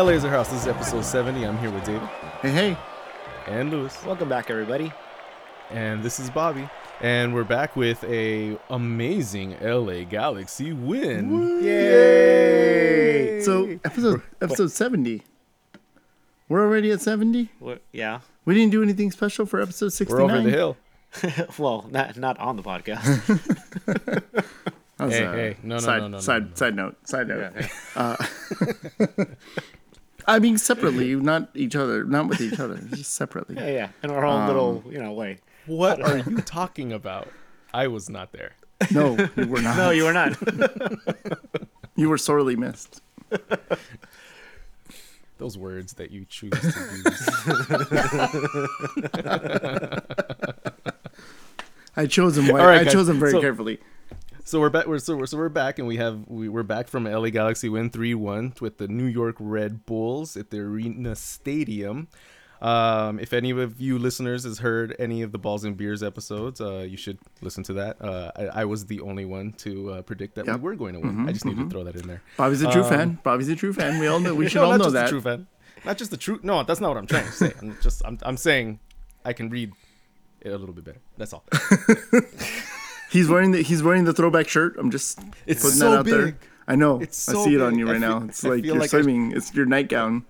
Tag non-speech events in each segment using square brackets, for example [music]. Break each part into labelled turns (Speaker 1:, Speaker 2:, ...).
Speaker 1: LA is our house. This is episode 70. I'm here with David
Speaker 2: Hey, hey.
Speaker 1: and Lewis,
Speaker 3: Welcome back, everybody.
Speaker 1: and this is Bobby. And we're back with a amazing LA Galaxy win.
Speaker 2: Yay! So episode episode seventy. We're already at seventy.
Speaker 3: What, yeah.
Speaker 2: We didn't do anything special for episode 69.
Speaker 1: We're over the hill. [laughs]
Speaker 3: well, not not on the podcast. [laughs]
Speaker 1: Hey, hey, no, no,
Speaker 2: side,
Speaker 1: no, no, no,
Speaker 2: side,
Speaker 1: no, no.
Speaker 2: side note, side note.
Speaker 3: yeah.
Speaker 2: Uh, [laughs] I mean, separately, [laughs] not each other, not with each other, [laughs] just separately.
Speaker 3: yeah, yeah. In our own little, um, you know, way.
Speaker 1: What are you talking about? I was not there. [laughs]
Speaker 2: No, you were not.
Speaker 3: No, you were not.
Speaker 2: You were sorely missed.
Speaker 1: Those words that you choose to use.
Speaker 2: I chose them. Right, I
Speaker 1: guys,
Speaker 2: chose them very
Speaker 1: so-
Speaker 2: carefully.
Speaker 1: So we're back. We're so we're, so we're back, and we have we, we're back from LA Galaxy win three one with the New York Red Bulls at the Arena Stadium. Um, if any of you listeners has heard any of the Balls and Beers episodes, uh, you should listen to that. Uh, I, I was the only one to uh, predict that
Speaker 2: Yep. Mm-hmm,
Speaker 1: we were going to win. I just need to throw that in there.
Speaker 2: Bobby's a true
Speaker 1: Um,
Speaker 2: fan. Bobby's a true fan. We all know. We [laughs] should
Speaker 1: no,
Speaker 2: all
Speaker 1: not
Speaker 2: know
Speaker 1: just
Speaker 2: that.
Speaker 1: the true fan. Not just the true. No, that's not what I'm trying to say. I'm just I'm I'm saying I can read it a little bit better. That's all. [laughs]
Speaker 2: He's wearing the he's wearing the throwback shirt. I'm just
Speaker 1: It's
Speaker 2: putting
Speaker 1: so
Speaker 2: that out there. I know.
Speaker 1: It's
Speaker 2: I
Speaker 1: so
Speaker 2: see it on you right
Speaker 1: feel-
Speaker 2: now. It's
Speaker 1: I
Speaker 2: like you're
Speaker 1: like I-
Speaker 2: swimming. It's your nightgown.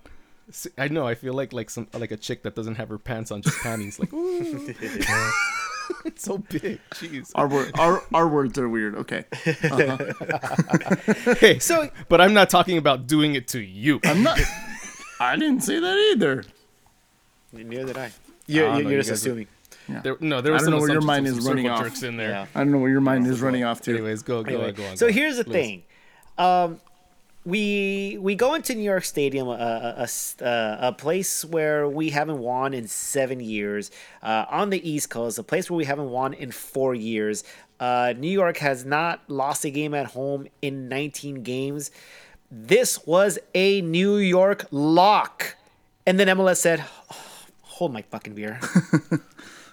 Speaker 1: I know. I feel like like some like a chick that doesn't have her pants on, just panties. Like, [laughs] [laughs] it's so big. Jeez.
Speaker 2: Our word, our our words are weird. Okay. Uh-huh. [laughs]
Speaker 1: Hey,
Speaker 3: So-
Speaker 1: but I'm not talking about doing it to you.
Speaker 2: I'm not. I didn't say that either.
Speaker 3: Neither did I. You're,
Speaker 1: no,
Speaker 3: you're, just
Speaker 1: assuming. are-
Speaker 3: assuming.
Speaker 1: There, no, there
Speaker 2: I don't know where your mind is running off.
Speaker 1: jerks in there.
Speaker 3: Yeah.
Speaker 2: I don't know where your mind is running off to.
Speaker 1: Anyways, go go
Speaker 3: Anyway,
Speaker 1: go on.
Speaker 3: so
Speaker 1: go on.
Speaker 3: here's the
Speaker 1: Lewis.
Speaker 3: thing. Um, we we go into New York Stadium, a, a, a s- uh, a place where we haven't won in seven years. Uh, on the East Coast, a place where we haven't won in four years. Uh, New York has not lost a game at home in 19 games. This was a New York lock, and then MLS said, "Oh, "Hold my fucking beer." [laughs]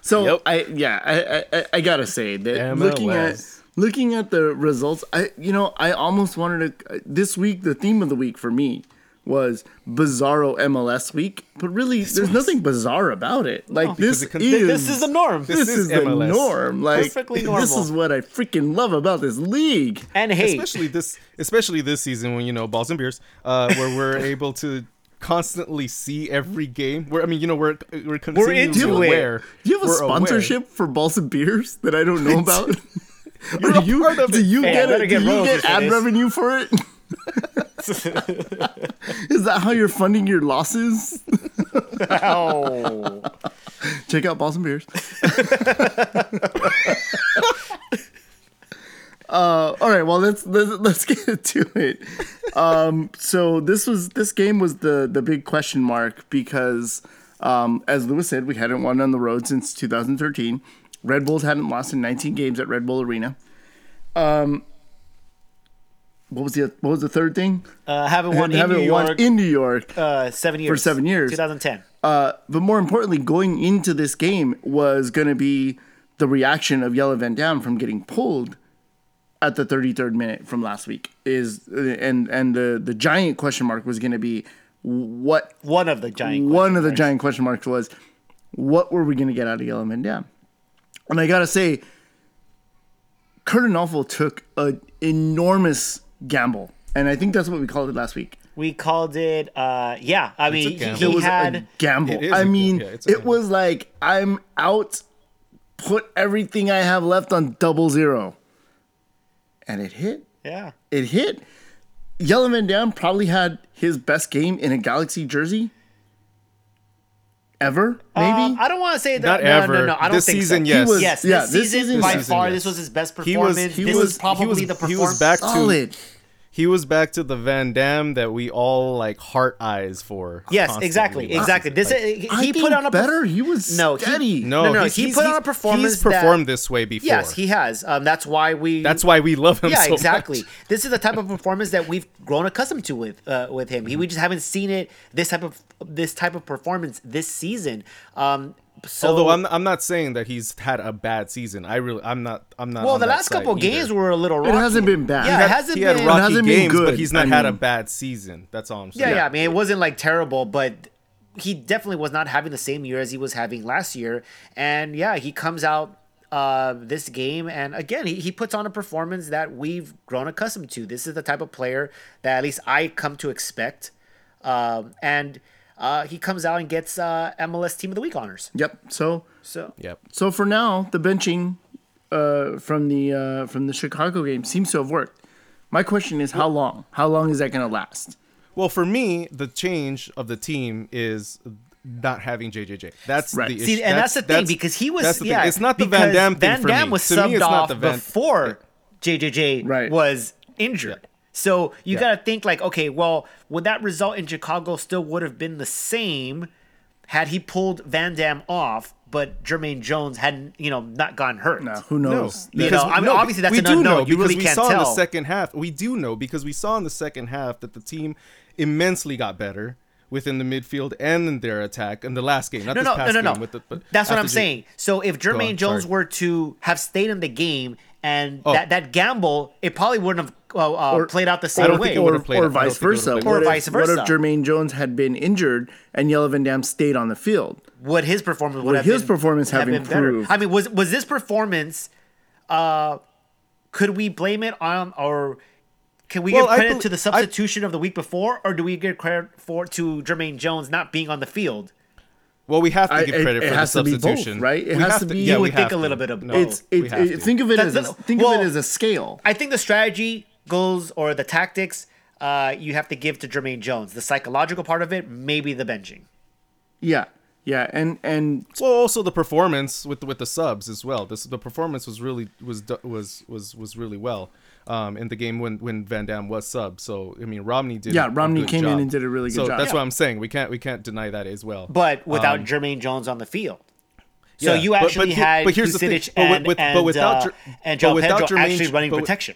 Speaker 2: So
Speaker 1: Yep.
Speaker 2: I yeah I, I I gotta say that looking at looking at the results, I you know I almost wanted to this week the theme of the week for me was bizarro MLS week, but really there's
Speaker 1: was-
Speaker 2: nothing bizarre about it. Like
Speaker 1: because
Speaker 2: this
Speaker 1: it con-
Speaker 2: is
Speaker 3: this is the norm.
Speaker 2: this,
Speaker 1: is
Speaker 2: is, the
Speaker 1: MLS.
Speaker 2: norm. Like
Speaker 3: Perfectly
Speaker 2: this is what I freaking love about this league.
Speaker 3: and hey,
Speaker 1: especially this especially this season when you know balls and beers uh where we're [laughs] able to constantly see every game where i mean you know we're we're continually
Speaker 3: into it.
Speaker 1: aware
Speaker 2: Do you have a
Speaker 1: we're aware.
Speaker 2: sponsorship for balls and beers that I don't know about? [laughs]
Speaker 1: You're [laughs]
Speaker 2: Are you,
Speaker 1: part of
Speaker 2: do
Speaker 1: it.
Speaker 2: you
Speaker 3: Hey,
Speaker 2: get
Speaker 3: better
Speaker 2: it?
Speaker 3: get
Speaker 2: Do you get ad
Speaker 3: this.
Speaker 2: revenue for it? [laughs] Is that how you're funding your losses? Check out Balls and Beers. Uh, all right, well let's, let's let's [laughs] get to it. Um, so this was this game was the the big question mark because um, as Lewis said, we hadn't won on the road since 2013. Red Bulls hadn't lost in 19 games at Red Bull Arena. Um, what was the what was the third thing?
Speaker 3: Uh, haven't won in
Speaker 2: Haven't
Speaker 3: New
Speaker 2: won
Speaker 3: York
Speaker 2: in New York.
Speaker 3: uh, seven years.
Speaker 2: seven years.
Speaker 3: 2010.
Speaker 2: Uh, but more importantly, going into this game was going to be the reaction of Jelle Van Damme from getting pulled at the 33rd minute from last week. Is and and the the giant question mark was going to be what
Speaker 3: One of the giant.
Speaker 2: one of the
Speaker 3: question
Speaker 2: giant question marks was what were we going to get out of Jelle Van Damme? And I got to say, Curt Onalfo took an enormous gamble, and I think that's what we called it last week.
Speaker 3: We called it. Uh, yeah, I mean, he,
Speaker 2: it was
Speaker 3: had.
Speaker 2: a gamble.
Speaker 1: It is
Speaker 2: I
Speaker 1: a
Speaker 2: mean,
Speaker 1: yeah,
Speaker 2: it was like I'm out. Put everything I have left on double zero, and it hit.
Speaker 3: yeah.
Speaker 2: It hit. Jelle Van Damme probably had his best game in a Galaxy jersey ever. Maybe
Speaker 3: Um, I don't want to say that.
Speaker 1: Not
Speaker 3: no,
Speaker 1: ever.
Speaker 3: No, no, I don't
Speaker 1: This
Speaker 3: think
Speaker 1: season,
Speaker 3: so.
Speaker 1: yes.
Speaker 2: He was-
Speaker 3: Yes,
Speaker 2: yeah,
Speaker 3: this,
Speaker 2: this
Speaker 3: season,
Speaker 2: season-
Speaker 3: by
Speaker 1: season,
Speaker 3: far,
Speaker 1: yes.
Speaker 3: this was his best performance.
Speaker 1: He was-
Speaker 3: performance.
Speaker 1: he
Speaker 3: this
Speaker 2: was-
Speaker 3: was probably
Speaker 1: he was-
Speaker 3: the
Speaker 1: he was back to
Speaker 2: solid.
Speaker 1: He was back to the van damme that we all like heart eyes for
Speaker 3: Yes,
Speaker 1: constantly
Speaker 3: exactly,
Speaker 1: last
Speaker 3: exactly. This
Speaker 1: Like,
Speaker 3: he
Speaker 2: I
Speaker 3: put on a
Speaker 2: better. He was
Speaker 3: No, he-
Speaker 1: no
Speaker 3: No, no,
Speaker 1: he's-
Speaker 3: he
Speaker 1: he's-
Speaker 3: put on a
Speaker 1: he's-
Speaker 3: performance
Speaker 1: he's performed
Speaker 3: that-
Speaker 1: this way before
Speaker 3: Yes, he has. Um, that's why we.
Speaker 1: that's why we love him
Speaker 3: yeah,
Speaker 1: so
Speaker 3: exactly.
Speaker 1: much.
Speaker 3: This is the type of performance that we've grown accustomed to with uh, with him. He, we just haven't seen it this type of this type of performance this season. Um, so
Speaker 1: Although I'm I'm not saying that he's had a bad season. I really I'm not I'm not.
Speaker 3: well,
Speaker 1: on
Speaker 3: the
Speaker 1: that
Speaker 3: last couple
Speaker 1: either.
Speaker 3: games were a little. Rocky.
Speaker 2: It hasn't been bad.
Speaker 3: Yeah,
Speaker 2: He
Speaker 3: it hasn't
Speaker 1: he had
Speaker 3: been.
Speaker 1: rocky
Speaker 2: hasn't been
Speaker 1: games, but
Speaker 2: good,
Speaker 1: he's not
Speaker 2: I
Speaker 1: had a bad season. That's all I'm saying.
Speaker 3: Yeah, yeah. I mean, it wasn't like terrible, but he definitely was not having the same year as he was having last year. And yeah, he comes out uh, this game, and again, he, he puts on a performance that we've grown accustomed to. This is the type of player that at least I come to expect. Um, and uh, he comes out and gets uh, MLS Team of the Week honors.
Speaker 2: Yep. So
Speaker 3: So
Speaker 1: Yep.
Speaker 2: so for now, the benching uh, from the uh, from the Chicago game seems to have worked. My question is, how long? How long is that going to last?
Speaker 1: Well, for me, the change of the team is not having JJJ. That's
Speaker 2: Right.
Speaker 1: the issue.
Speaker 3: See, and that's, the thing because he was
Speaker 1: that's the thing.
Speaker 3: yeah.
Speaker 1: It's not the Van Damme thing
Speaker 3: Van
Speaker 1: for
Speaker 3: Dam
Speaker 1: me.
Speaker 3: was
Speaker 1: to
Speaker 3: subbed
Speaker 1: me, it's
Speaker 3: off
Speaker 1: not the Van.
Speaker 3: before JJJ
Speaker 2: Right.
Speaker 3: was injured. So you
Speaker 1: Yeah.
Speaker 3: got to think like, okay, well, would that result in Chicago still would have been the same had he pulled Van Damme off, but Jermaine Jones hadn't, you know, not gotten hurt?
Speaker 2: Now, who
Speaker 1: No,
Speaker 2: knows?
Speaker 3: You know, I mean, obviously that's
Speaker 1: we
Speaker 3: an
Speaker 1: do
Speaker 3: unknown.
Speaker 1: know
Speaker 3: You
Speaker 1: because
Speaker 3: really
Speaker 1: we
Speaker 3: can't
Speaker 1: saw in the second half. We do know because we saw in the second half that the team immensely got better within the midfield and in their attack in the last game. Not
Speaker 3: No,
Speaker 1: this
Speaker 3: no, no,
Speaker 1: past
Speaker 3: no, no.
Speaker 1: game. With the,
Speaker 3: That's what I'm
Speaker 1: J-
Speaker 3: saying. So if Jermaine
Speaker 1: on,
Speaker 3: Jones
Speaker 1: sorry.
Speaker 3: were to have stayed in the game and
Speaker 1: Oh.
Speaker 3: that, that gamble, it probably wouldn't have uh, uh,
Speaker 2: Or-
Speaker 3: played out the
Speaker 1: I
Speaker 3: same
Speaker 1: don't
Speaker 3: way.
Speaker 1: think it
Speaker 2: or,
Speaker 1: played
Speaker 2: or
Speaker 1: out. I don't
Speaker 2: vice
Speaker 1: think it would've
Speaker 2: versa.
Speaker 3: Or
Speaker 2: What if-
Speaker 3: vice versa.
Speaker 2: What if Jermaine Jones had been injured and Jelle Van Damme stayed on the field?
Speaker 3: would his performance would
Speaker 2: Would
Speaker 3: have
Speaker 2: his
Speaker 3: been-
Speaker 2: performance have
Speaker 3: been better?
Speaker 2: improved?
Speaker 3: I mean, was was this performance? Uh, could we blame it on or? Can we
Speaker 1: Well,
Speaker 3: give credit
Speaker 1: bel-
Speaker 3: to the
Speaker 1: I-
Speaker 3: substitution of the week before, or do we give credit for to Jermaine Jones not being on the field?
Speaker 1: Well, we have to give
Speaker 2: it-
Speaker 1: credit
Speaker 2: it
Speaker 1: for
Speaker 2: has
Speaker 1: the
Speaker 2: to be both,
Speaker 1: substitution,
Speaker 2: right? It
Speaker 1: We
Speaker 2: has
Speaker 1: have
Speaker 2: to be-
Speaker 1: Yeah,
Speaker 3: You would think
Speaker 1: have
Speaker 3: a little bit of
Speaker 1: No,
Speaker 3: both.
Speaker 2: It's
Speaker 1: we
Speaker 2: it,
Speaker 1: have
Speaker 2: it,
Speaker 1: to.
Speaker 2: think of it as a, think
Speaker 3: well-
Speaker 2: of it as a scale.
Speaker 3: I think the strategy goals or the tactics uh, you have to give to Jermaine Jones. The psychological part of it, maybe the benching.
Speaker 2: Yeah, yeah, and and
Speaker 1: Well, also the performance with with the subs as well. This the performance was really was do- was was was really well um, in the game when when Van Damme was sub. So I mean, Romney did.
Speaker 2: Yeah,
Speaker 1: a
Speaker 2: Romney
Speaker 1: good
Speaker 2: came in and did a really good
Speaker 1: so
Speaker 2: job.
Speaker 1: That's
Speaker 3: Yeah.
Speaker 1: what I'm saying. We can't we can't deny that as well.
Speaker 3: But without
Speaker 1: Um,
Speaker 3: Jermaine Jones on the field. So
Speaker 1: Yeah,
Speaker 3: you actually
Speaker 1: but he-
Speaker 3: had
Speaker 1: but here's the thing.
Speaker 3: Kusic
Speaker 1: But with-
Speaker 3: and,
Speaker 1: but without
Speaker 3: uh,
Speaker 1: Jer-
Speaker 3: and
Speaker 1: but
Speaker 3: João
Speaker 1: without
Speaker 3: Pedro actually running
Speaker 1: but
Speaker 3: protection.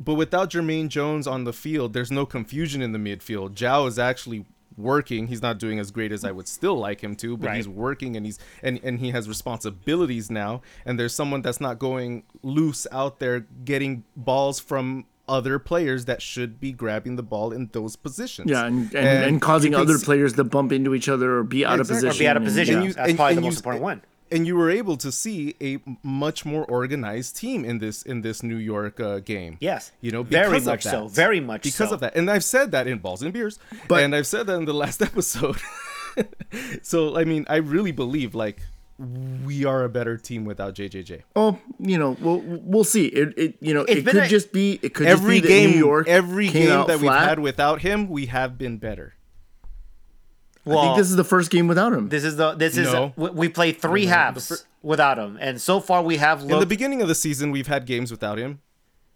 Speaker 1: But without Jermaine Jones on the field, there's no confusion in the midfield. João is actually working. He's not doing as great as I would still like him to, but
Speaker 3: Right.
Speaker 1: he's working and he's and, and he has responsibilities now. And there's someone that's not going loose out there getting balls from other players that should be grabbing the ball in those positions.
Speaker 2: yeah, and and, and, causing other
Speaker 1: see-
Speaker 2: players to bump into each other or be out of
Speaker 1: Exactly. Or
Speaker 2: position.
Speaker 3: be out of
Speaker 2: and-
Speaker 3: position.
Speaker 2: yeah.
Speaker 1: you-
Speaker 3: That's
Speaker 1: and-
Speaker 3: probably the most
Speaker 1: you-
Speaker 3: important one.
Speaker 1: And you were able to see a much more organized team in this in this New York uh, game.
Speaker 3: Yes.
Speaker 1: you know,
Speaker 3: Very
Speaker 1: because of
Speaker 3: much so. Very much
Speaker 1: because
Speaker 3: so.
Speaker 1: of that. And I've said that in Balls and Beers,
Speaker 2: But-
Speaker 1: and I've said that in the last [laughs] episode. [laughs] so I mean, I really believe like we are a better team without JJJ.
Speaker 2: Well, you know, we'll we'll see. It, it you know,
Speaker 3: It's
Speaker 2: it could
Speaker 3: a-
Speaker 2: just be it could
Speaker 1: Every
Speaker 2: just be
Speaker 1: game,
Speaker 2: New York
Speaker 1: every game
Speaker 2: out
Speaker 1: that we've had without him, we have been better.
Speaker 3: Well,
Speaker 2: I think this is the first game without him.
Speaker 3: this is the this is
Speaker 1: No.
Speaker 3: we, we played three halves without him, and so far we have
Speaker 1: In the beginning of the season, we've had games without him,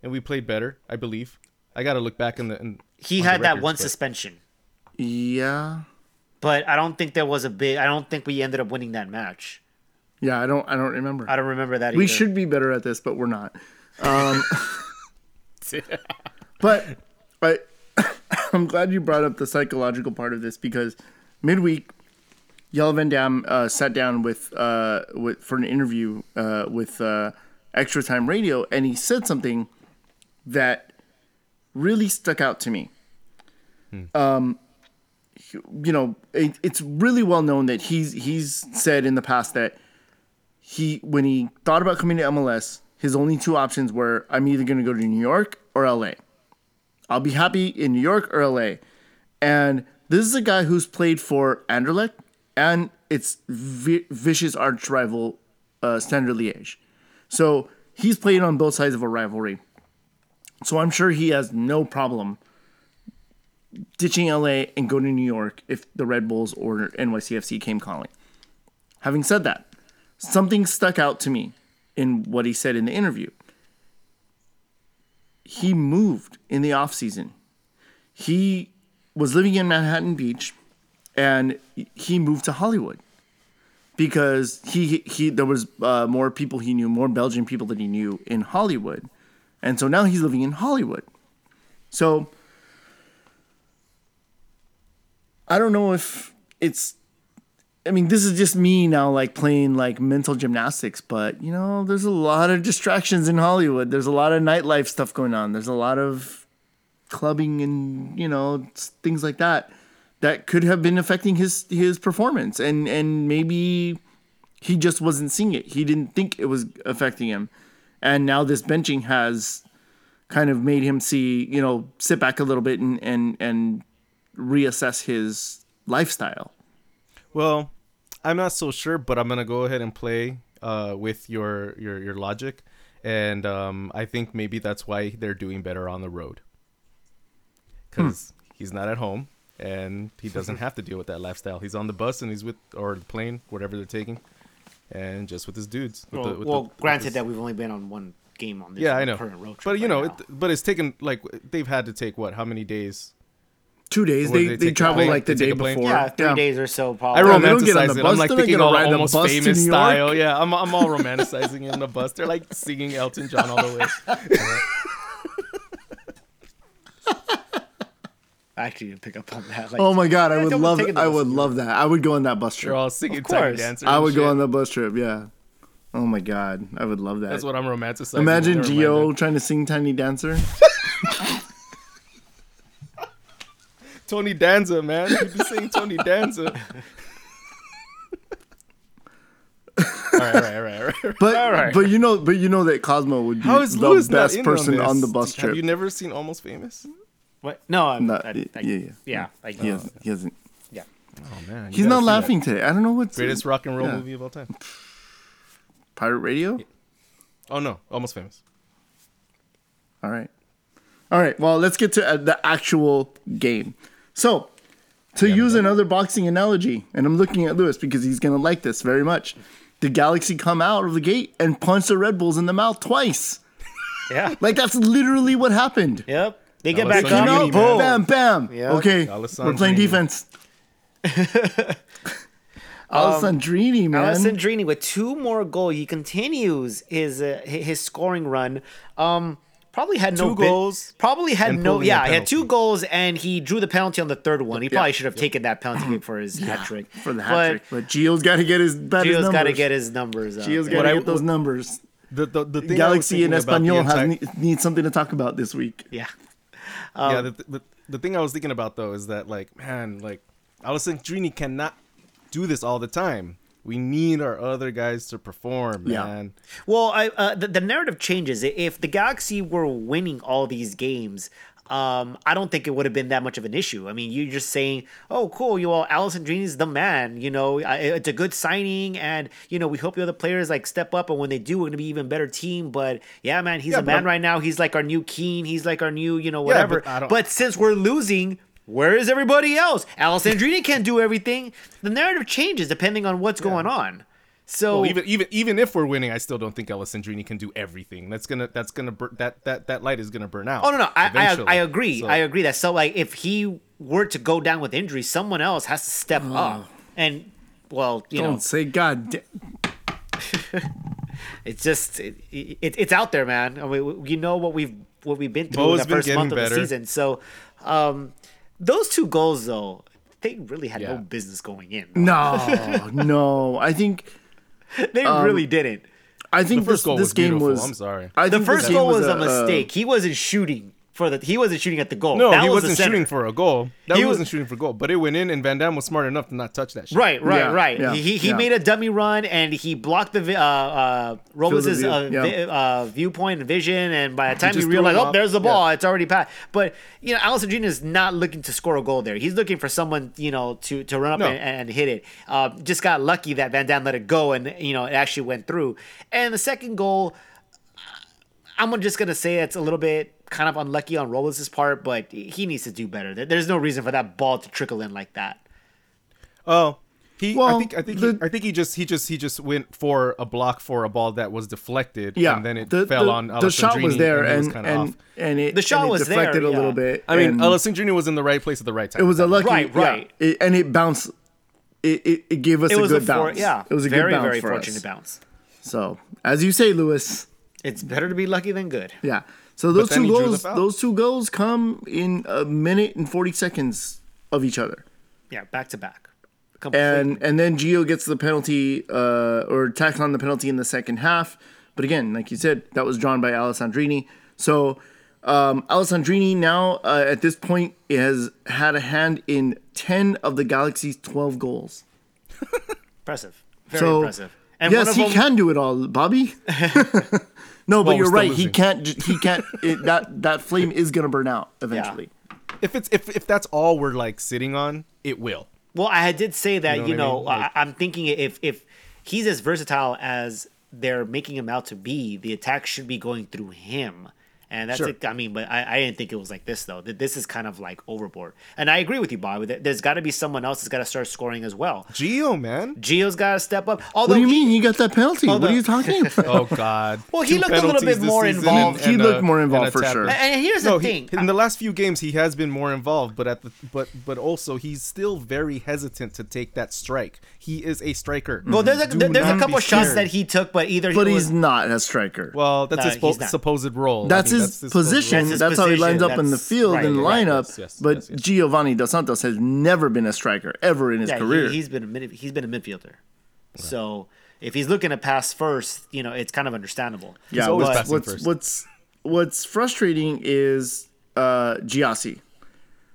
Speaker 1: and we played better. I believe. I got to look back in the. In,
Speaker 3: he
Speaker 1: on the
Speaker 3: had that one
Speaker 1: but-
Speaker 3: suspension,
Speaker 2: yeah,
Speaker 3: but I don't think there was a big. I don't think we ended up winning that match.
Speaker 2: yeah. I don't I don't remember.
Speaker 3: I don't remember that. Either.
Speaker 2: We should be better at this, but we're not. Um, [laughs] but but [coughs] I'm glad you brought up the psychological part of this because midweek, Jelle Van Damme uh, sat down with uh, with for an interview uh, with uh, Extra Time Radio, and he said something that really stuck out to me. Um, you know, it, it's really well known that he's he's said in the past that he when he thought about coming to MLS, his only two options were I'm either going to go to New York or LA. I'll be happy in New York or LA. And this is a guy who's played for Anderlecht and its vi- vicious arch rival uh, Standard Liège. So he's played on both sides of a rivalry. So I'm sure he has no problem ditching LA and going to New York if the Red Bulls or NYCFC came calling. Having said that, something stuck out to me in what he said in the interview. He moved in the off season. He was living in Manhattan Beach and he moved to Hollywood because he he there was uh, more people he knew, more Belgian people that he knew in Hollywood. And so now he's living in Hollywood. So I don't know if it's I mean, this is just me now, like playing like mental gymnastics. But you know, there's a lot of distractions in Hollywood. There's a lot of nightlife stuff going on. There's a lot of clubbing and you know things like that that could have been affecting his his performance. And and maybe he just wasn't seeing it. He didn't think it was affecting him. And now this benching has kind of made him see, you know, sit back a little bit and and and reassess his lifestyle.
Speaker 1: Well, I'm not so sure, but I'm gonna go ahead and play uh, with your your your logic, and um, I think maybe that's why they're doing better on the road, Hmm. because he's not at home and he doesn't have to deal with that lifestyle. He's on the bus and he's with or the plane, whatever they're taking, and just with his dudes. With
Speaker 3: Well,
Speaker 1: the, with
Speaker 3: well
Speaker 1: the- with
Speaker 3: granted
Speaker 1: his-
Speaker 3: that we've only been on one game on this
Speaker 1: yeah, I know,
Speaker 3: current road trip.
Speaker 1: but you
Speaker 3: right
Speaker 1: know, it, but it's taken like they've had to take what? How many days?
Speaker 2: Two days.
Speaker 1: What,
Speaker 2: They
Speaker 1: they
Speaker 2: they, travel like the day
Speaker 1: take a plane?
Speaker 2: before.
Speaker 3: yeah, three days or so. Probably.
Speaker 2: Yeah, they don't get on
Speaker 1: romanticize it. I'm like thinking
Speaker 2: gonna
Speaker 1: all
Speaker 2: ride the
Speaker 1: almost
Speaker 2: bus
Speaker 1: famous style. Yeah, I'm, I'm all romanticizing it in the bus. They're like singing Elton John all the way. [laughs] [laughs]
Speaker 3: I actually didn't pick up on that. Like,
Speaker 2: Oh my god, I would love
Speaker 3: take it to
Speaker 2: I would
Speaker 3: bus.
Speaker 2: love that. I would go on that bus
Speaker 1: They're
Speaker 2: trip.
Speaker 1: all singing
Speaker 3: Of
Speaker 1: Tiny
Speaker 3: course.
Speaker 2: I
Speaker 1: and
Speaker 2: would go on the bus trip. Yeah. Oh my god, I would love that.
Speaker 1: That's what I'm romanticizing.
Speaker 2: Imagine
Speaker 1: Never mind
Speaker 2: Gio trying to sing Tiny Dancer. [laughs]
Speaker 1: Tony Danza, man. You'd be saying Tony Danza. [laughs] all right, all right, all right, all right.
Speaker 2: But
Speaker 3: All right.
Speaker 2: but you know but you know that Cosmo would be the
Speaker 1: Lewis
Speaker 2: best person
Speaker 1: on,
Speaker 2: on, the bus
Speaker 1: Have
Speaker 2: trip.
Speaker 1: you never seen Almost Famous?
Speaker 3: What? No, I'm.
Speaker 2: No,
Speaker 3: I, I,
Speaker 2: yeah, yeah.
Speaker 3: yeah. I,
Speaker 2: he, has, he hasn't.
Speaker 3: yeah.
Speaker 1: Oh man, you
Speaker 2: not
Speaker 1: see that.
Speaker 2: laughing today. I don't know what's
Speaker 1: Greatest rock and roll
Speaker 2: Yeah.
Speaker 1: movie of all time.
Speaker 2: Pirate Radio.
Speaker 1: Oh no, Almost Famous.
Speaker 2: All right. All right. Well, let's get to uh, the actual game. So, to use another boxing analogy, and I'm looking at Lewis because he's going to like this very much. The Galaxy come out of the gate and punch the Red Bulls in the mouth twice.
Speaker 3: Yeah.
Speaker 2: Like that's literally what happened.
Speaker 3: Yep. They get back
Speaker 1: so
Speaker 2: Came
Speaker 3: up.
Speaker 1: unique,
Speaker 3: boom.
Speaker 2: bam, bam.
Speaker 3: Yeah.
Speaker 2: Okay,
Speaker 1: Alessandrini.
Speaker 2: we're playing defense. [laughs] Alessandrini, man.
Speaker 3: Alessandrini with two more goals. He continues his uh, his scoring run. Um, probably had no
Speaker 1: Two
Speaker 3: bit-
Speaker 1: goals
Speaker 3: Probably had no. Yeah, he had two goals and he drew the penalty on the third one. He probably should have taken that penalty [clears throat] for his hat trick.
Speaker 2: for the hat trick. But Gio's got to get his bet his
Speaker 3: Gio's
Speaker 2: numbers.
Speaker 3: got to get his numbers up.
Speaker 2: Gio's got
Speaker 1: What
Speaker 2: to
Speaker 1: I-
Speaker 2: get those numbers.
Speaker 1: The the, the thing
Speaker 2: Galaxy and
Speaker 1: thinking about the
Speaker 2: Espanol has
Speaker 1: entire-
Speaker 2: need something to talk about this week.
Speaker 3: yeah.
Speaker 1: Yeah, the, the, the thing I was thinking about though is that like man, like Alessandrini cannot do this all the time. We need our other guys to perform,
Speaker 2: Yeah.
Speaker 1: man.
Speaker 3: Well, I uh, the, the narrative changes. If the Galaxy were winning all these games, um, I don't think it would have been that much of an issue. I mean, you're just saying, "Oh, cool, you all, Alessandrini is the man." You know, it's a good signing, and you know, we hope the other players like step up, and when they do, we're gonna be even better team. But yeah, man, he's
Speaker 1: Yeah,
Speaker 3: a man
Speaker 1: I'm-
Speaker 3: right now. He's like our new Keane. He's like our new, you know, whatever.
Speaker 1: but
Speaker 3: but since we're losing. Where is everybody else? Alessandrini can't do everything. The narrative changes depending on what's going on. So
Speaker 1: Well, even even even if we're winning, I still don't think Alessandrini can do everything. That's gonna that's gonna bur- that that that light is gonna burn out.
Speaker 3: Oh no, no, I, I. I agree.
Speaker 1: So-
Speaker 3: I agree that so like if he were to go down with injury, someone else has to step up. And well, you
Speaker 2: Don't
Speaker 3: know,
Speaker 2: say God. Da- [laughs]
Speaker 3: it's just it, it, it's out there, man. I mean, you know what we've what we've been through
Speaker 1: Bo's
Speaker 3: in the first month of
Speaker 1: getting
Speaker 3: the season. So, um, those two goals though, they really had no business going in.
Speaker 2: no, [laughs] no. I think [laughs]
Speaker 3: they really didn't.
Speaker 2: I think
Speaker 1: The first
Speaker 2: this,
Speaker 1: goal
Speaker 2: this
Speaker 1: was
Speaker 2: game
Speaker 1: beautiful.
Speaker 2: was.
Speaker 1: I'm sorry.
Speaker 2: I
Speaker 3: The first goal was a
Speaker 2: uh,
Speaker 3: mistake. he wasn't shooting for the. He wasn't shooting at the goal.
Speaker 1: No,
Speaker 3: That
Speaker 1: he
Speaker 3: was
Speaker 1: wasn't shooting for a goal. That
Speaker 3: He
Speaker 1: he
Speaker 3: was-
Speaker 1: wasn't shooting for goal, but it went in, and Van Damme was smart enough to not touch that shit.
Speaker 3: Right, right,
Speaker 2: Yeah,
Speaker 3: right.
Speaker 2: yeah,
Speaker 3: he he
Speaker 2: yeah.
Speaker 3: made a dummy run and he blocked the vi- uh, uh, Robles'
Speaker 2: view,
Speaker 3: uh,
Speaker 2: yeah.
Speaker 3: vi- uh, viewpoint and vision, and by the time he,
Speaker 1: just threw
Speaker 3: realized, oh, there's the
Speaker 1: Yeah.
Speaker 3: ball, it's already passed. But you know, Alessandrini is not looking to score a goal there. He's looking for someone you know to to run up
Speaker 1: No.
Speaker 3: and, and hit it. Uh, just got lucky that Van Damme let it go, and you know it actually went through. And the second goal. I'm just gonna say it's a little bit kind of unlucky on Robles' part, but he needs to do better. There's no reason for that ball to trickle in like that.
Speaker 1: Oh, he.
Speaker 2: Well,
Speaker 1: I think. I think.
Speaker 2: the-
Speaker 1: he, I think he just. He just. He just went for a block for a ball that was deflected.
Speaker 2: Yeah,
Speaker 1: and then it
Speaker 2: the,
Speaker 1: fell
Speaker 2: the,
Speaker 1: on.
Speaker 2: the shot was there,
Speaker 1: and, it was
Speaker 2: and
Speaker 1: kind
Speaker 2: and
Speaker 1: off.
Speaker 2: and it
Speaker 3: The shot
Speaker 2: it
Speaker 3: was there,
Speaker 2: deflected a little bit.
Speaker 1: I mean,
Speaker 2: and
Speaker 1: Alessandrini was in the right place at the right time.
Speaker 2: it was a lucky,
Speaker 3: Right,
Speaker 2: yeah,
Speaker 3: right.
Speaker 2: it- and it bounced. It, it, it gave us
Speaker 3: It
Speaker 2: a good
Speaker 3: a for,
Speaker 2: bounce.
Speaker 3: yeah,
Speaker 2: it was a
Speaker 3: very
Speaker 2: good bounce
Speaker 3: very
Speaker 2: for
Speaker 3: fortunate
Speaker 2: us.
Speaker 3: bounce.
Speaker 2: So, as you say, Lewis,
Speaker 3: It's better to be lucky than good.
Speaker 2: yeah. So those two
Speaker 1: he drew the
Speaker 2: goals, those two goals come in a minute and forty seconds of each other.
Speaker 3: Yeah, back to back.
Speaker 2: and and then Gio gets the penalty uh, or tacks on the penalty in the second half. But again, like you said, that was drawn by Alessandrini. So um, Alessandrini now uh, at this point has had a hand in ten of the Galaxy's twelve goals. [laughs]
Speaker 3: impressive. Very
Speaker 2: so
Speaker 3: impressive. And
Speaker 2: yes, he
Speaker 3: them,
Speaker 2: can do it all, Bobby. [laughs] [laughs] no, but
Speaker 1: we're
Speaker 2: you're
Speaker 1: still
Speaker 2: right. He can't. He can't. [laughs] It, that that flame is gonna burn out eventually.
Speaker 1: If it's if if that's all we're like sitting on, it will.
Speaker 3: Well, I did say that
Speaker 1: You
Speaker 3: you
Speaker 1: know
Speaker 3: know,
Speaker 1: I mean? Like-
Speaker 3: I, I'm thinking if if he's as versatile as they're making him out to be, the attack should be going through him. And that's
Speaker 1: Sure.
Speaker 3: it. I mean, but I, I didn't think it was like this though. That This is kind of like overboard. And I agree with you, Bob. There- There's got to be someone else that's got to start scoring as well.
Speaker 1: Gio, man.
Speaker 3: Gio's got to step up. Although
Speaker 2: What do you
Speaker 3: he-
Speaker 2: mean he got that penalty? what are you talking [laughs] about?
Speaker 1: Oh God. [laughs]
Speaker 3: Well, he
Speaker 1: Two
Speaker 3: looked a little bit
Speaker 1: this
Speaker 3: more
Speaker 1: season
Speaker 3: involved.
Speaker 2: He looked more involved for sure.
Speaker 1: in.
Speaker 3: And here's
Speaker 1: No,
Speaker 3: the
Speaker 1: he,
Speaker 3: thing.
Speaker 1: in the last few games he has been more involved, but at the but but also he's still very hesitant to take that strike. He is a striker.
Speaker 3: well, there's a
Speaker 1: Do
Speaker 3: there's a couple shots that he took, but either
Speaker 2: but
Speaker 3: he
Speaker 2: he's not a striker.
Speaker 1: Well, that's
Speaker 3: No,
Speaker 1: his po- supposed role. I
Speaker 2: that's
Speaker 1: mean,
Speaker 2: his
Speaker 1: supposed
Speaker 2: position.
Speaker 3: That's
Speaker 2: That's,
Speaker 3: his
Speaker 2: how he
Speaker 3: position.
Speaker 2: lines up in the field
Speaker 3: right,
Speaker 2: in the
Speaker 3: right,
Speaker 2: lineup.
Speaker 1: yes, yes,
Speaker 2: but
Speaker 1: yes, yes.
Speaker 2: Giovani Dos Santos has never been a striker ever in his
Speaker 3: yeah,
Speaker 2: career.
Speaker 3: He, has been a mid, he's been a midfielder. So if he's looking to pass first, you know, it's kind of understandable.
Speaker 2: yeah,
Speaker 1: always
Speaker 2: what's,
Speaker 1: passing
Speaker 2: what's
Speaker 1: first.
Speaker 2: what's what's frustrating is uh Gyasi.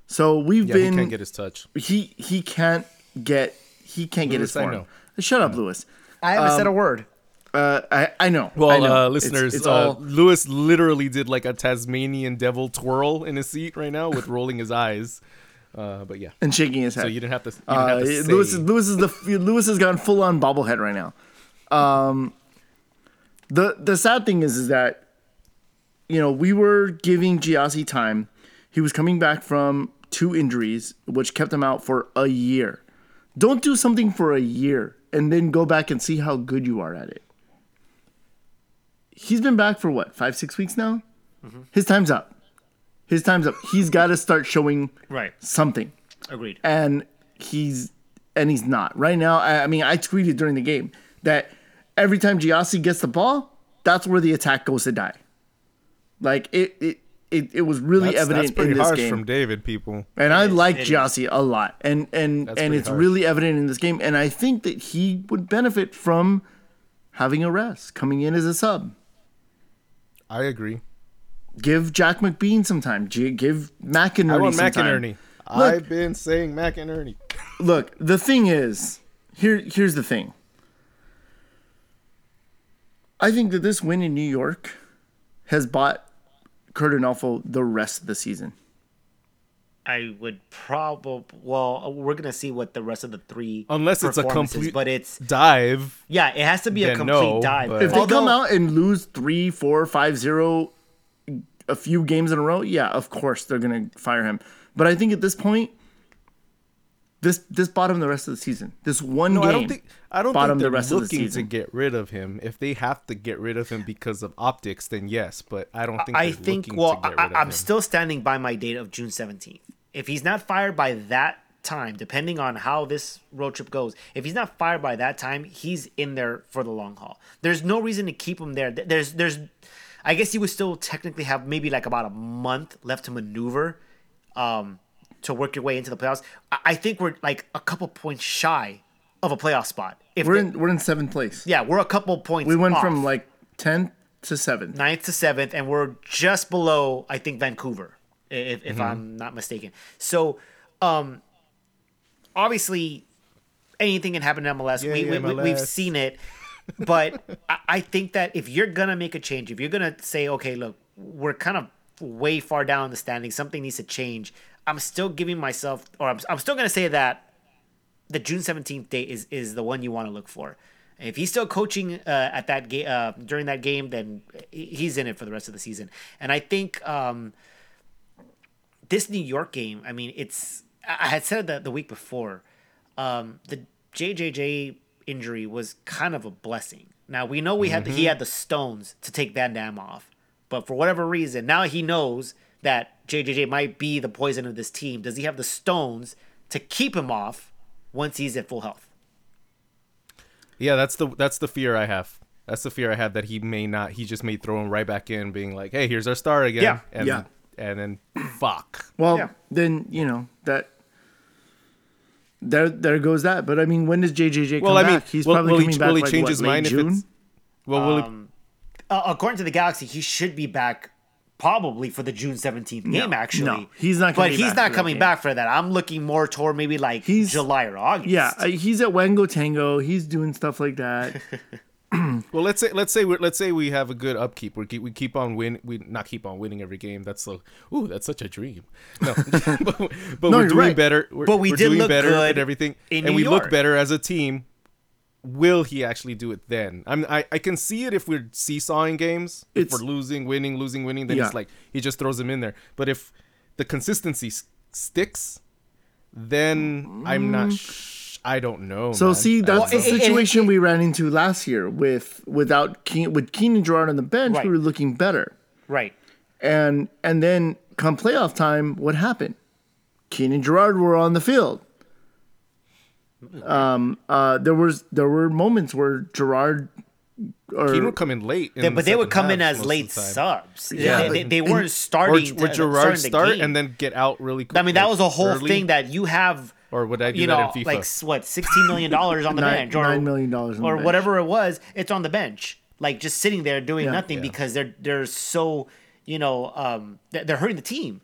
Speaker 2: So we've
Speaker 1: Yeah, he
Speaker 2: been
Speaker 1: can't get his touch.
Speaker 2: he he can't get he can't get his
Speaker 1: Lewis, I
Speaker 2: form.
Speaker 1: know.
Speaker 2: Shut up, Lewis.
Speaker 3: I haven't said a word.
Speaker 2: Uh, I I know.
Speaker 1: Well,
Speaker 2: I know.
Speaker 1: uh, listeners,
Speaker 2: it's,
Speaker 1: uh,
Speaker 2: all
Speaker 1: Lewis literally did like a Tasmanian devil twirl in his seat right now with rolling his eyes. Uh, but yeah,
Speaker 2: and shaking his head.
Speaker 1: so you didn't have to. You didn't
Speaker 2: Uh,
Speaker 1: have to.
Speaker 2: Lewis, is, Lewis is the Lewis has gone full on bobblehead right now. Um, the the sad thing is is that you know we were giving Gyasi time. He was coming back from two injuries, which kept him out for a year. Don't do something for a year and then go back and see how good you are at it. He's been back for what five six weeks now. Mm-hmm. His time's up. His time's up. He's got to start showing
Speaker 3: Right.
Speaker 2: something
Speaker 3: Agreed.
Speaker 2: and he's and he's not right now. I, I mean, I tweeted during the game that every time Gyasi gets the ball, that's where the attack goes to die. Like it, it, it, it was really
Speaker 1: that's,
Speaker 2: evident
Speaker 1: that's pretty
Speaker 2: in this
Speaker 1: harsh
Speaker 2: game,
Speaker 1: from David. People.
Speaker 2: and I like
Speaker 3: it is.
Speaker 2: Gyasi a lot, and and
Speaker 1: That's
Speaker 2: and it's
Speaker 1: harsh.
Speaker 2: really evident in this game. And I think that he would benefit from having a rest, coming in as a sub.
Speaker 1: I agree.
Speaker 2: Give Jack McBean some time. Give McInerney
Speaker 1: I want
Speaker 2: some time.
Speaker 1: McInerney. I've been saying McInerney. [laughs]
Speaker 2: look the thing is here here's the thing i think that this win in new york has bought Curt Onalfo the rest of the season
Speaker 3: I would probably. Well, uh, we're gonna see what the rest of the three.
Speaker 1: Unless it's a complete
Speaker 3: but it's
Speaker 1: dive.
Speaker 3: yeah, it has to be a complete
Speaker 1: no,
Speaker 3: dive.
Speaker 1: but-
Speaker 2: if they come out and lose three four five zero a few games in a row yeah of course they're gonna fire him but i think at this point this this bought him the rest of the season this one
Speaker 1: No,
Speaker 2: game
Speaker 1: I don't think. I don't
Speaker 2: bottom
Speaker 1: think they're
Speaker 2: rest of the
Speaker 1: looking to get rid of him. If they have to get rid of him because of optics, then yes. But I don't think.
Speaker 3: I
Speaker 1: they're
Speaker 3: think.
Speaker 1: looking
Speaker 3: Well,
Speaker 1: to get
Speaker 3: I,
Speaker 1: rid of
Speaker 3: I'm
Speaker 1: him.
Speaker 3: still standing by my date of June 17th. If he's not fired by that time, depending on how this road trip goes, if he's not fired by that time, he's in there for the long haul. There's no reason to keep him there. There's, there's, I guess you would still technically have maybe like about a month left to maneuver, um, to work your way into the playoffs. I, I think we're like a couple points shy of a playoff spot. If
Speaker 2: we're
Speaker 3: the-
Speaker 2: in we're in seventh place
Speaker 3: yeah, we're a couple points.
Speaker 2: we went
Speaker 3: off
Speaker 2: from like 10th to 7th
Speaker 3: ninth to seventh, and we're just below, I think, Vancouver, if, if I'm not mistaken. So, um, obviously, anything can happen in MLS. we,
Speaker 1: Yay,
Speaker 3: we, we've seen it, but [laughs] I, I think that if you're gonna make a change, if you're gonna say, okay, look, we're kind of way far down the standings, something needs to change. I'm still giving myself, or I'm, I'm still gonna say that the June 17th date is is the one you want to look for. If he's still coaching uh, at that game uh, during that game, then he's in it for the rest of the season. And I think um, this New York game, I mean, it's I I had said that the week before. Um, the JJJ injury was kind of a blessing. Now we know we had he had the stones to take Van Damme off, but for whatever reason, now he knows that JJJ might be the poison of this team. Does he have the stones to keep him off once he's at full health?
Speaker 1: Yeah, that's the that's the fear I have. That's the fear I have that he may not. He just may throw him right back in, being like, "Hey, here's our star again."
Speaker 3: Yeah,
Speaker 1: and,
Speaker 2: yeah.
Speaker 1: And then, fuck.
Speaker 2: Well,
Speaker 3: Yeah.
Speaker 2: then you know that there there goes that. But I mean, when does JJJ come
Speaker 1: Well, I mean,
Speaker 2: back? He's
Speaker 1: will-
Speaker 2: probably
Speaker 1: will he-
Speaker 2: coming
Speaker 1: will
Speaker 2: back
Speaker 1: he
Speaker 2: like,
Speaker 1: change
Speaker 2: what,
Speaker 1: his
Speaker 2: late
Speaker 1: mind if
Speaker 2: June?
Speaker 1: it's- Well, will he-
Speaker 3: Um, uh, according to the Galaxy, he should be back probably for the June seventeenth game.
Speaker 2: No,
Speaker 3: actually,
Speaker 2: no, he's not
Speaker 3: But
Speaker 2: coming
Speaker 3: he's
Speaker 2: back
Speaker 3: not
Speaker 2: for that
Speaker 3: coming back for that. I'm looking more toward maybe like
Speaker 2: He's-
Speaker 3: July or August.
Speaker 2: Yeah, uh, he's at Wango Tango. He's doing stuff like that. [laughs] [clears throat]
Speaker 1: Well, let's say let's say we let's say we have a good upkeep. We keep we keep on win. We not keep on winning every game. That's so. Ooh, that's such a dream. No, [laughs] [laughs] but, but
Speaker 2: No,
Speaker 1: we're doing
Speaker 2: right.
Speaker 1: better. We're,
Speaker 3: But we
Speaker 1: we're
Speaker 3: did
Speaker 1: doing
Speaker 3: look
Speaker 1: better
Speaker 3: good
Speaker 1: and everything,
Speaker 3: in
Speaker 1: and
Speaker 3: New
Speaker 1: we look better as a team. Will he actually do it then? I'm I, I can see it if we're seesawing games. If we're losing, winning, losing, winning, then
Speaker 2: Yeah.
Speaker 1: it's like he just throws him in there. But if the consistency s- sticks, then I'm not. Mm. Sh- I don't know.
Speaker 2: So
Speaker 1: man.
Speaker 2: see, that's
Speaker 3: Well,
Speaker 2: the
Speaker 3: it- it-
Speaker 2: situation
Speaker 3: it-
Speaker 2: we ran into last year with without Keane, with Keenan Gerrard on the bench.
Speaker 3: Right.
Speaker 2: We were looking better,
Speaker 3: right.
Speaker 2: and and then come playoff time, what happened? Keenan Gerrard were on the field. Um, uh, there was there were moments where Gerrard or
Speaker 1: he would come in late, in
Speaker 3: They-
Speaker 1: the
Speaker 3: but they would
Speaker 1: second
Speaker 3: come in as late subs.
Speaker 2: Yeah,
Speaker 3: they, they, they weren't starting.
Speaker 1: or
Speaker 3: to,
Speaker 1: Gerrard
Speaker 3: starting the
Speaker 1: start
Speaker 3: game.
Speaker 1: and then get out really quick.
Speaker 3: I mean, that
Speaker 1: like,
Speaker 3: was a whole
Speaker 1: early.
Speaker 3: thing that you have.
Speaker 1: Or would I do
Speaker 3: you
Speaker 1: that
Speaker 3: know,
Speaker 1: in FIFA?
Speaker 3: like s- what, sixteen million dollars on the [laughs]
Speaker 2: Nine-
Speaker 3: bench, or
Speaker 2: nine million dollars on the
Speaker 3: or
Speaker 2: bench.
Speaker 3: whatever it was. It's on the bench, like just sitting there doing
Speaker 2: Yeah.
Speaker 3: nothing
Speaker 1: Yeah.
Speaker 3: because they're they're so you know um they're they're hurting the team.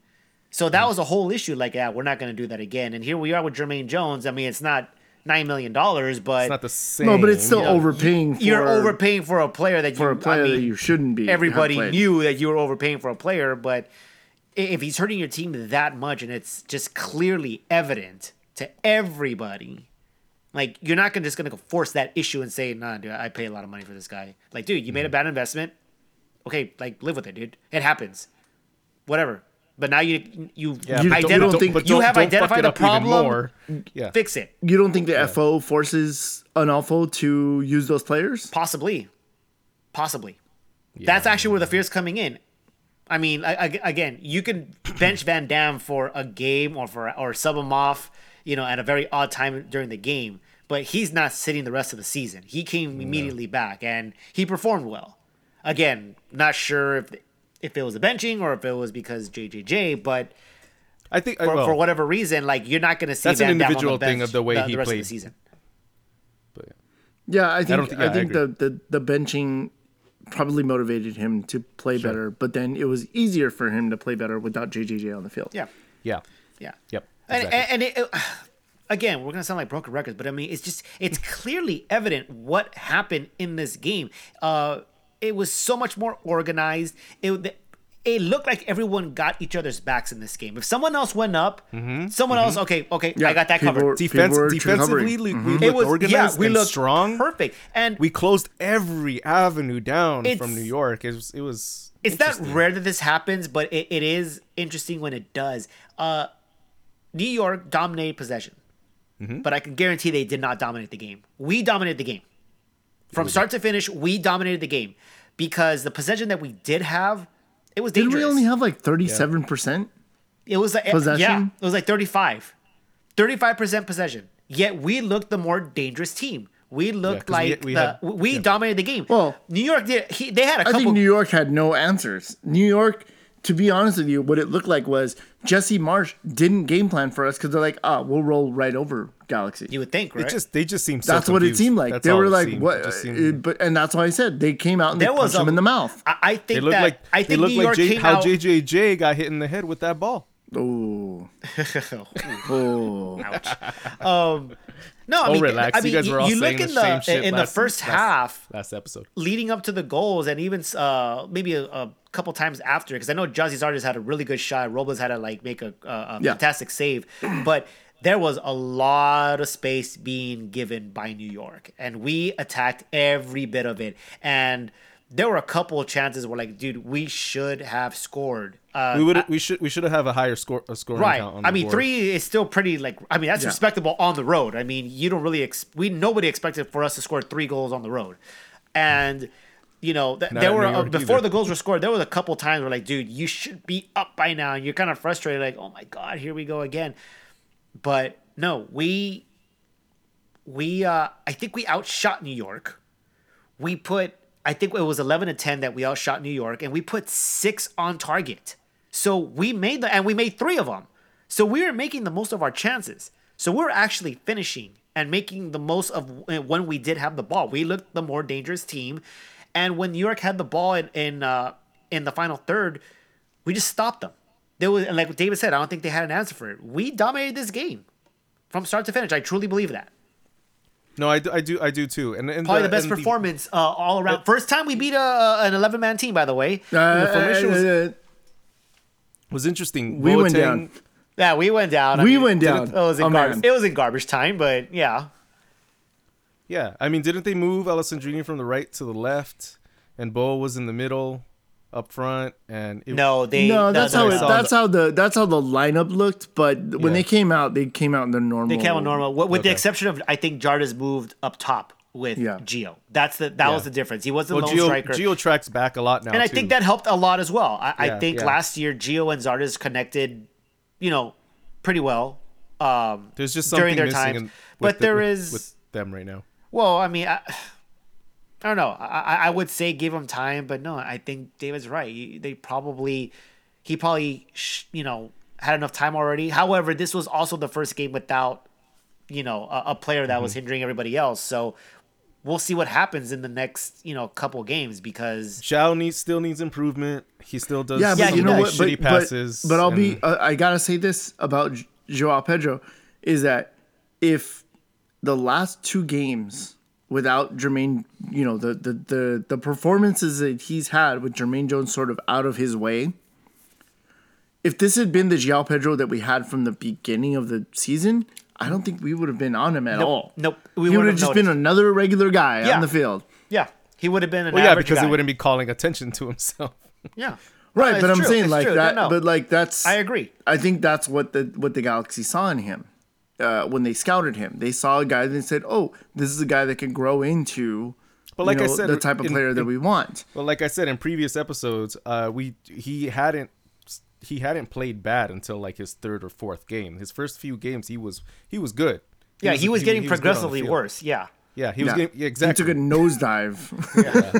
Speaker 3: So that was a whole issue. Like, yeah, we're not going to do that again. And here we are with Jermaine Jones. I mean, it's not nine million dollars, but
Speaker 1: it's not the same.
Speaker 2: no, but it's still
Speaker 1: yeah.
Speaker 2: overpaying. For,
Speaker 3: you're overpaying for a player that
Speaker 2: for
Speaker 3: you,
Speaker 2: a player
Speaker 3: I mean,
Speaker 2: that you shouldn't be.
Speaker 3: everybody knew that you were overpaying for a player, but if he's hurting your team that much and it's just clearly evident to everybody, like you're not gonna just gonna force that issue and say, "Nah, dude, I pay a lot of money for this guy." Like, dude, you made a
Speaker 2: Mm-hmm.
Speaker 3: bad investment. Okay, like live with it, dude. It happens. Whatever. But now you you
Speaker 1: Yeah,
Speaker 2: You-
Speaker 1: don't-
Speaker 2: don't
Speaker 1: don't-
Speaker 2: think-
Speaker 3: you
Speaker 1: don't-
Speaker 3: have
Speaker 1: don't
Speaker 3: identified
Speaker 1: it
Speaker 3: the problem.
Speaker 1: more. Yeah,
Speaker 3: fix it.
Speaker 2: You don't think the FO forces an FO to use those players?
Speaker 3: Possibly. Possibly. That's actually where the fear's coming in. I mean, I, I- again, you can bench Van Damme for a game or for or sub him off, you know, at a very odd time during the game, but he's not sitting the rest of the season. He came immediately back and he performed well. Again, not sure if if it was the benching or if it was because JJJ, but
Speaker 1: I think
Speaker 3: for,
Speaker 1: well,
Speaker 3: for whatever reason, like you're not going to see
Speaker 1: That's an
Speaker 3: Van Damme on the
Speaker 1: individual thing of the way he
Speaker 3: rest
Speaker 1: played.
Speaker 3: of the season.
Speaker 1: but-
Speaker 2: Yeah, I think I,
Speaker 1: think- yeah, I
Speaker 2: think
Speaker 1: agree.
Speaker 2: the, the the benching probably motivated him to play better, but then it was easier for him to play better without JJJ on the field.
Speaker 3: Yeah.
Speaker 1: yeah,
Speaker 3: Yeah.
Speaker 1: Yep,
Speaker 3: And
Speaker 1: exactly.
Speaker 3: and, and it, it- again, we're gonna sound like broken records, but I mean, it's just it's clearly evident what happened in this game. Uh, it was so much more organized. It it looked like everyone got each other's backs in this game. If someone else went up, someone else, okay, okay, yeah, I got that
Speaker 2: people
Speaker 3: covered.
Speaker 2: were-
Speaker 1: Defense,
Speaker 2: people were
Speaker 1: defensively,
Speaker 2: recovering.
Speaker 1: we
Speaker 3: it
Speaker 1: looked
Speaker 3: was
Speaker 1: organized
Speaker 3: yeah, we
Speaker 1: and
Speaker 3: looked
Speaker 1: strong.
Speaker 3: perfect, and
Speaker 1: We closed every avenue down from New York. It was. It was.
Speaker 3: it's not rare that this happens, but it, it is interesting when it does. Uh, New York dominated possession,
Speaker 1: Mm-hmm.
Speaker 3: but I can guarantee they did not dominate the game. We dominated the game from start to finish. We dominated the game because the possession that we did have, it was dangerous.
Speaker 2: Didn't we only have like thirty seven percent?
Speaker 3: it was like
Speaker 2: possession?
Speaker 3: Yeah, it was like 35, 35 percent possession. Yet we looked the more dangerous team. We looked
Speaker 1: we-
Speaker 3: like
Speaker 1: we
Speaker 3: the,
Speaker 1: had-
Speaker 3: we dominated the game.
Speaker 2: Well-
Speaker 3: New York did. He, they had a
Speaker 2: I
Speaker 3: couple.
Speaker 2: think New York had no answers. New York, to be honest with you, what it looked like was Jesse Marsch didn't game plan for us because they're like, ah, we'll roll right over Galaxy.
Speaker 3: you would think, right?
Speaker 1: It just. They just seemed. So
Speaker 2: that's what it seemed like.
Speaker 1: That's
Speaker 2: they were like,
Speaker 1: seemed.
Speaker 2: "What?"
Speaker 1: Seemed-
Speaker 2: but and that's why I said they came out and
Speaker 3: There
Speaker 2: they
Speaker 3: was
Speaker 2: punched him in the mouth.
Speaker 3: I, I
Speaker 1: They
Speaker 3: think
Speaker 1: looked
Speaker 3: that
Speaker 1: like.
Speaker 3: I
Speaker 1: they
Speaker 3: think
Speaker 1: looked
Speaker 3: New
Speaker 1: like
Speaker 3: York
Speaker 1: J,
Speaker 3: came
Speaker 1: how
Speaker 3: out.
Speaker 1: JJJ got hit in the head with that ball. [laughs]
Speaker 2: Oh, oh,
Speaker 3: no, I
Speaker 1: Oh,
Speaker 3: mean,
Speaker 1: relax.
Speaker 3: I
Speaker 1: You guys were all
Speaker 3: you look
Speaker 1: saying
Speaker 3: in
Speaker 1: the
Speaker 3: the
Speaker 1: same shit
Speaker 3: in the
Speaker 1: last-
Speaker 3: first
Speaker 1: last-
Speaker 3: half,
Speaker 1: Last episode.
Speaker 3: leading up to the goals, and even uh, maybe a, a couple times after, because I know Gyasi Zardes had a really good shot. Robles had to like make a, a, a
Speaker 2: Yeah.
Speaker 3: fantastic save, [clears throat] but there was a lot of space being given by New York, and we attacked every bit of it. And there were a couple of chances where, like, dude, we should have scored. Uh,
Speaker 1: We would. We should. We should have a higher score. A scoring
Speaker 3: Right.
Speaker 1: count on
Speaker 3: I mean,
Speaker 1: board.
Speaker 3: three is still pretty like. I mean, that's
Speaker 2: Yeah.
Speaker 3: respectable on the road. I mean, you don't really. Ex- we nobody expected for us to score three goals on the road, and you know th- there were uh, before
Speaker 1: either.
Speaker 3: the goals were scored. There was a couple times where like, dude, you should be up by now, and you're kind of frustrated, like, oh my god, here we go again. But no, we we uh I think we outshot New York. We put I think it was 11 to 10 that we all shot New York and we put 6 on target. So we made the and we made 3 of them. So we were making the most of our chances. So we're actually finishing and making the most of when we did have the ball. We looked the more dangerous team, and when New York had the ball in in, uh, in the final third, we just stopped them. There was, and like David said, I don't think they had an answer for it. We dominated this game from start to finish. I truly believe that.
Speaker 1: No, I do, I do, I do too. And, and
Speaker 3: Probably the, best
Speaker 1: and
Speaker 3: performance uh, all around. First time we beat a, an 11 man team, by the way.
Speaker 2: Uh,
Speaker 1: formation was-
Speaker 2: uh,
Speaker 1: was interesting.
Speaker 2: We went down.
Speaker 3: Yeah, we went down. I
Speaker 2: we
Speaker 3: mean,
Speaker 2: went
Speaker 3: It
Speaker 2: down.
Speaker 3: was in
Speaker 2: Oh,
Speaker 3: garbage.
Speaker 2: man.
Speaker 3: It was in garbage time, but yeah.
Speaker 1: Yeah, I mean, didn't they move Alessandrini from the right to the left, and Bo was in the middle, up front, and it,
Speaker 3: No, they.
Speaker 2: no, that's how it, that's
Speaker 1: the-
Speaker 2: how the that's how the lineup looked. But when
Speaker 1: Yeah.
Speaker 2: they came out, they came out in their normal.
Speaker 3: They came out normal, with, with the exception of I think Zardes moved up top with
Speaker 2: Yeah.
Speaker 3: Gio. That's the that
Speaker 1: Yeah.
Speaker 3: was the difference. He wasn't
Speaker 1: Well,
Speaker 3: the lone
Speaker 1: Gio,
Speaker 3: striker.
Speaker 1: Gio tracks back a lot now,
Speaker 3: and I
Speaker 1: too.
Speaker 3: think that helped a lot as well. I, I think
Speaker 1: yeah.
Speaker 3: last year Gio and Zardes connected, you know, pretty well. Um,
Speaker 1: there's just something
Speaker 3: during their
Speaker 1: missing
Speaker 3: times.
Speaker 1: in,
Speaker 3: But
Speaker 1: the-
Speaker 3: there
Speaker 1: with-
Speaker 3: is-
Speaker 1: with them right now.
Speaker 3: well, I mean, I, I don't know. I, I I would say give him time, but no, I think David's right. He- They probably, he probably, you know, had enough time already. However, this was also the first game without, you know, a, a player that
Speaker 1: Mm-hmm.
Speaker 3: was hindering everybody else. So we'll see what happens in the next, you know, couple games because
Speaker 1: João needs still needs improvement. He still does.
Speaker 2: Yeah,
Speaker 3: Yeah,
Speaker 2: but
Speaker 3: he
Speaker 2: you know what? But,
Speaker 1: passes.
Speaker 2: but, but I'll be. Uh, I gotta say this about Joao Pedro is that if the last two games without Jermaine, you know the the the, the performances that he's had with Jermaine Jones sort of out of his way. If this had been the Joao Pedro that we had from the beginning of the season, I don't think we would have been on him at all.
Speaker 3: nope, we
Speaker 2: he would have
Speaker 3: have
Speaker 2: just been another regular guy
Speaker 3: Yeah.
Speaker 2: on the field.
Speaker 3: yeah, he would have been an
Speaker 1: well, yeah, because
Speaker 3: guy.
Speaker 1: he wouldn't be calling attention to himself. [laughs]
Speaker 3: Yeah,
Speaker 2: Right,
Speaker 3: No,
Speaker 2: but
Speaker 3: it's
Speaker 2: I'm
Speaker 3: true,
Speaker 2: saying
Speaker 3: it's
Speaker 2: like
Speaker 3: true.
Speaker 2: that.
Speaker 3: No, no.
Speaker 2: But like that's.
Speaker 3: I agree.
Speaker 2: I think that's what the what the Galaxy saw in him uh, when they scouted him. They saw a guy that said, "Oh, this is a guy that can grow into."
Speaker 1: But like
Speaker 2: you
Speaker 1: I said,
Speaker 2: the type of
Speaker 1: in-
Speaker 2: player that
Speaker 1: in-
Speaker 2: we want.
Speaker 1: Well, like I said in previous episodes, uh, we he hadn't he hadn't played bad until like his third or fourth game. His first few games, he was he was good.
Speaker 3: Yeah, he was getting
Speaker 1: good on the
Speaker 3: progressively
Speaker 1: field.
Speaker 3: worse. Yeah.
Speaker 1: Yeah, he was
Speaker 2: Yeah.
Speaker 1: getting yeah,
Speaker 2: He took a nosedive. [laughs]
Speaker 1: yeah,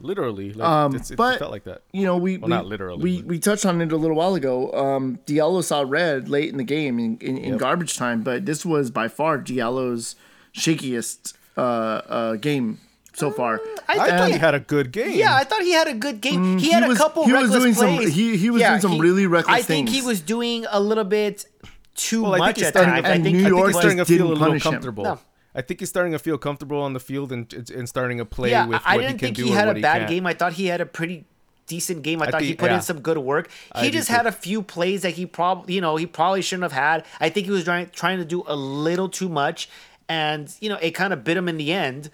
Speaker 1: literally. Like,
Speaker 2: Um,
Speaker 1: it's, it
Speaker 2: but-
Speaker 1: felt like that.
Speaker 2: you know, we
Speaker 1: Well,
Speaker 2: we,
Speaker 1: not literally,
Speaker 2: We
Speaker 1: but-
Speaker 2: we touched on it a little while ago. Um, Diallo saw red late in the game in, in, in
Speaker 1: Yep.
Speaker 2: garbage time, but this was by far Diallo's shakiest uh, uh, game so far.
Speaker 3: I
Speaker 1: I thought
Speaker 3: he-
Speaker 1: he had a good game.
Speaker 3: Yeah, I thought he had a good game. he
Speaker 2: he
Speaker 3: had a
Speaker 2: was-
Speaker 3: couple
Speaker 2: he was
Speaker 3: reckless
Speaker 2: doing some-
Speaker 3: plays.
Speaker 2: he- he was doing some really reckless things.
Speaker 3: I think he was doing a little bit too
Speaker 1: Well,
Speaker 3: much at times. I think
Speaker 2: New
Speaker 1: I think
Speaker 2: York
Speaker 1: he's starting to
Speaker 2: just
Speaker 1: feel a
Speaker 2: didn't
Speaker 1: little
Speaker 2: punish him.
Speaker 3: No.
Speaker 1: I think he's starting to feel comfortable on the field and and starting to play
Speaker 3: yeah,
Speaker 1: with
Speaker 3: I
Speaker 1: what
Speaker 3: didn't
Speaker 1: he can
Speaker 3: think
Speaker 1: do
Speaker 3: he had a
Speaker 1: he
Speaker 3: bad game. I thought he had a pretty decent game. I, thought he put
Speaker 1: yeah.
Speaker 3: in some good work. He
Speaker 1: do
Speaker 3: just had a few plays that he probably, you know, he probably shouldn't have had. I think he was trying trying to do a little too much, and you know, it kind of bit him in the end.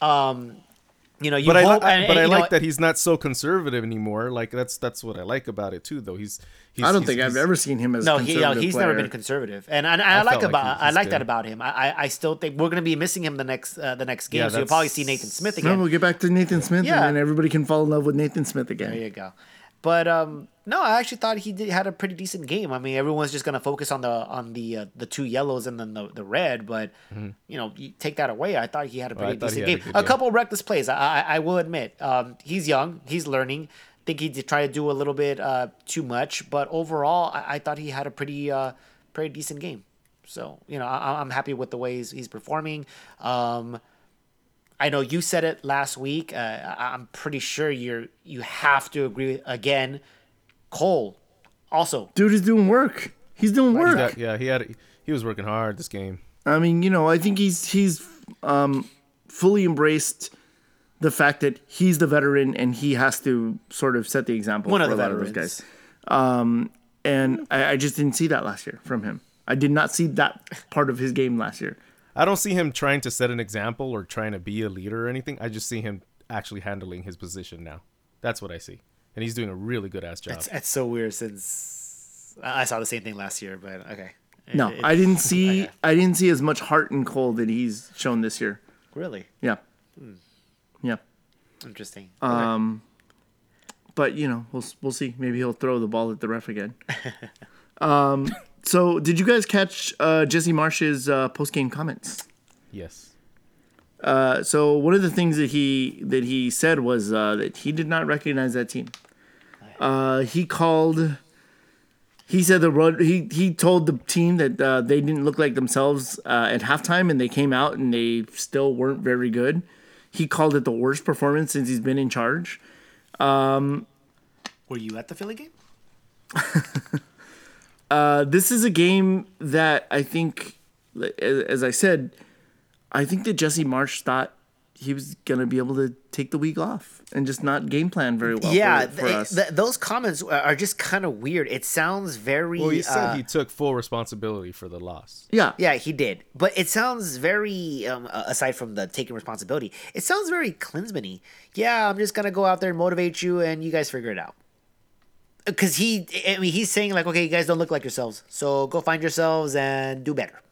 Speaker 3: Um, you know, you
Speaker 1: But I, li-
Speaker 3: and-
Speaker 1: but
Speaker 3: and,
Speaker 1: I
Speaker 3: you know,
Speaker 1: like that he's not so conservative anymore. Like that's that's what I like about it too. Though he's, he's
Speaker 2: I don't
Speaker 1: he's-
Speaker 2: think I've ever seen him as
Speaker 3: No,
Speaker 2: a
Speaker 3: he,
Speaker 2: conservative
Speaker 3: yeah, he's
Speaker 2: player.
Speaker 3: never been conservative, and, and I,
Speaker 1: I
Speaker 3: like
Speaker 1: felt like
Speaker 3: about
Speaker 1: he-
Speaker 3: I
Speaker 1: he's
Speaker 3: like that about him. I, I I still think we're gonna be missing him the next uh, the next game,
Speaker 1: Yeah,
Speaker 3: so you'll probably see Nathan Smith
Speaker 2: No,
Speaker 3: again.
Speaker 2: we'll get back to Nathan Smith,
Speaker 3: Yeah.
Speaker 2: and then everybody can fall in love with Nathan Smith again.
Speaker 3: There you go. But um, no, I actually thought he did, had a pretty decent game. I mean, everyone's just gonna focus on the on the uh, the two yellows and then the, the red, but you know, you take that away. I thought he had a
Speaker 1: Mm-hmm. Well,
Speaker 3: pretty decent
Speaker 1: a
Speaker 3: game. A,
Speaker 1: game.
Speaker 3: couple reckless plays. I, I I will admit. Um, he's young. He's learning. I think he did try to do a little bit uh too much, but overall, I, I thought he had a pretty uh pretty decent game. So you know, I, I'm happy with the way he's, he's performing. Um, I know you said it last week. Uh, I- I'm pretty sure you're you have to agree again. Cole, also
Speaker 2: Dude is doing work. He's doing
Speaker 1: he
Speaker 2: work.
Speaker 1: got- yeah, he had he was working hard this game.
Speaker 2: I mean, you know, I think he's he's um, fully embraced the fact that he's the veteran and he has to sort of set the example
Speaker 3: One
Speaker 2: for
Speaker 3: of the
Speaker 2: a lot of those guys. Um, and I, I just didn't see that last year from him. I did not see that part of his game last year.
Speaker 1: I don't see him trying to set an example or trying to be a leader or anything. I just see him actually handling his position now. That's what I see, and he's doing a really good ass job.
Speaker 3: it's, it's so weird since I I saw the same thing last year, but okay.
Speaker 2: No,
Speaker 3: It-
Speaker 2: I didn't see [laughs]
Speaker 3: okay.
Speaker 2: I didn't see as much heart and Cole that he's shown this year.
Speaker 3: really
Speaker 2: Yeah,
Speaker 3: Hmm.
Speaker 2: yeah.
Speaker 3: interesting.
Speaker 2: Um, but you know, we'll we'll see. Maybe he'll throw the ball at the ref again. [laughs] um, so did you guys catch uh, Jesse Marsch's uh, post game comments?
Speaker 1: yes.
Speaker 2: Uh, so one of the things that he that he said was uh, that he did not recognize that team. Uh, he called he said the road. He he told the team that uh, they didn't look like themselves uh, at halftime, and they came out and they still weren't very good. He called it the worst performance since he's been in charge.
Speaker 3: Were you at the Philly game? [laughs]
Speaker 2: Uh, this is a game that I think, as as I said, I think that Jesse Marsch thought he was gonna be able to take the week off and just not game plan very well.
Speaker 3: yeah,
Speaker 2: for, for
Speaker 3: th-
Speaker 2: us.
Speaker 3: th- those comments are just kind of weird. It sounds very.
Speaker 1: Well, he said
Speaker 3: uh,
Speaker 1: he took full responsibility for the loss.
Speaker 2: yeah,
Speaker 3: Yeah, he did. But it sounds very, um, aside from the taking responsibility, it sounds very Klinsmann-y. Yeah, I'm just going to go out there and motivate you and you guys figure it out. Because he, I mean, he's saying, like, okay, you guys don't look like yourselves. So go find yourselves and do better.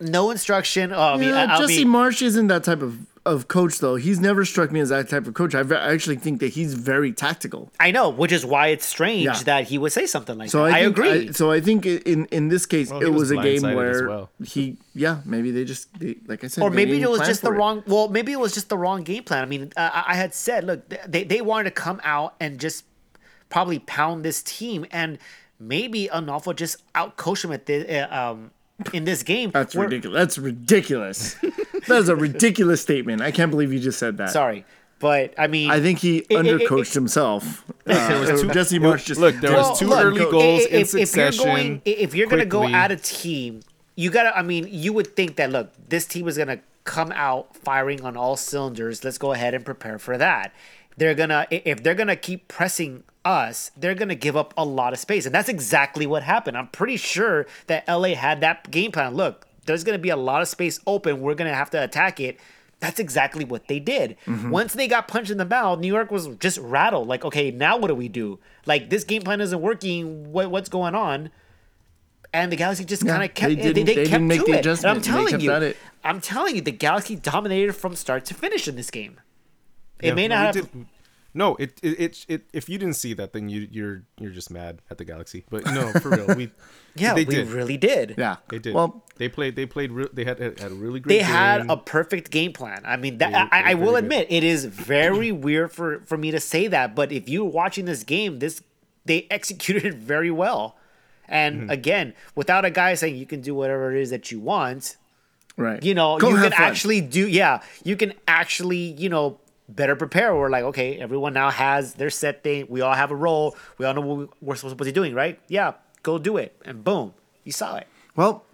Speaker 3: No instruction. Oh, I mean,
Speaker 2: Yeah,
Speaker 3: I, I
Speaker 2: Jesse
Speaker 3: mean,
Speaker 2: Marsch isn't that type of, of coach though. He's never struck me as that type of coach. I, ve- I actually think that he's very tactical.
Speaker 3: I know, which is why it's strange
Speaker 2: Yeah.
Speaker 3: that he would say something like
Speaker 2: So
Speaker 3: that.
Speaker 2: I,
Speaker 3: I,
Speaker 2: think,
Speaker 3: agree.
Speaker 2: so I think in in this case
Speaker 1: Well,
Speaker 2: it
Speaker 1: was
Speaker 2: was, a game where
Speaker 1: well.
Speaker 2: he yeah maybe they just they, like I said
Speaker 3: or maybe it was just the
Speaker 2: it.
Speaker 3: wrong well maybe it was just the wrong game plan i mean uh, I- i had said look they, they wanted to come out and just probably pound this team and maybe Onalfo just outcoach him at the uh, um in this game
Speaker 2: That's
Speaker 3: where-
Speaker 2: ridiculous. That's ridiculous. that is a ridiculous statement. I can't believe you just said that.
Speaker 3: sorry but i mean
Speaker 2: I think he
Speaker 3: it- it-
Speaker 2: undercoached
Speaker 3: it-
Speaker 2: himself. Uh, Jesse Marsch just
Speaker 1: Look, there was two
Speaker 3: look,
Speaker 1: early
Speaker 3: i-
Speaker 1: goals in
Speaker 3: if, if you're
Speaker 1: succession.
Speaker 3: going if you're gonna go
Speaker 1: quickly.
Speaker 3: at a team you gotta i mean you would think that look this team is gonna come out firing on all cylinders let's go ahead and prepare for that they're gonna if they're gonna keep pressing us they're gonna give up a lot of space and that's exactly what happened i'm pretty sure that la had that game plan look there's gonna be a lot of space open we're gonna have to attack it that's exactly what they did.
Speaker 2: Mm-hmm.
Speaker 3: Once they got punched in the mouth, New York was just rattled. Like, okay, now what do we do? Like, this game plan isn't working. What, what's going on? And the Galaxy just
Speaker 2: Yeah,
Speaker 3: kind of kept.
Speaker 2: they
Speaker 3: They,
Speaker 2: didn't-
Speaker 3: they,
Speaker 2: they
Speaker 3: kept
Speaker 2: didn't make
Speaker 3: to
Speaker 2: the
Speaker 3: it. I'm.
Speaker 2: They
Speaker 3: telling
Speaker 2: kept
Speaker 3: you. I'm telling you, the Galaxy dominated from start to finish in this game. It
Speaker 1: Yeah,
Speaker 3: may not have.
Speaker 1: did- No, it, it it it if you didn't see that, then you you're you're just mad at the Galaxy. But no, for real, we [laughs]
Speaker 3: Yeah,
Speaker 1: they
Speaker 3: we
Speaker 1: did.
Speaker 3: really did.
Speaker 2: yeah.
Speaker 1: They did.
Speaker 2: Well,
Speaker 1: they played. They played. Re- they had had a really great.
Speaker 3: they had a perfect game plan. I mean, that,
Speaker 1: They-
Speaker 3: I, I will
Speaker 1: really
Speaker 3: admit it is [clears throat] very weird for for me to say that, but if you're watching this game, this they [laughs] executed it very well. And
Speaker 1: Mm-hmm.
Speaker 3: again, without a guy saying you can do whatever it is that you want,
Speaker 2: right.
Speaker 3: you know,
Speaker 2: Go
Speaker 3: you can
Speaker 2: fun.
Speaker 3: actually do yeah, you can actually, you know, better prepare. We're like, okay, everyone now has their set thing. We all have a role. We all know what we- we're supposed to be doing, right? Yeah, go do it. And boom, you saw it.
Speaker 2: Well,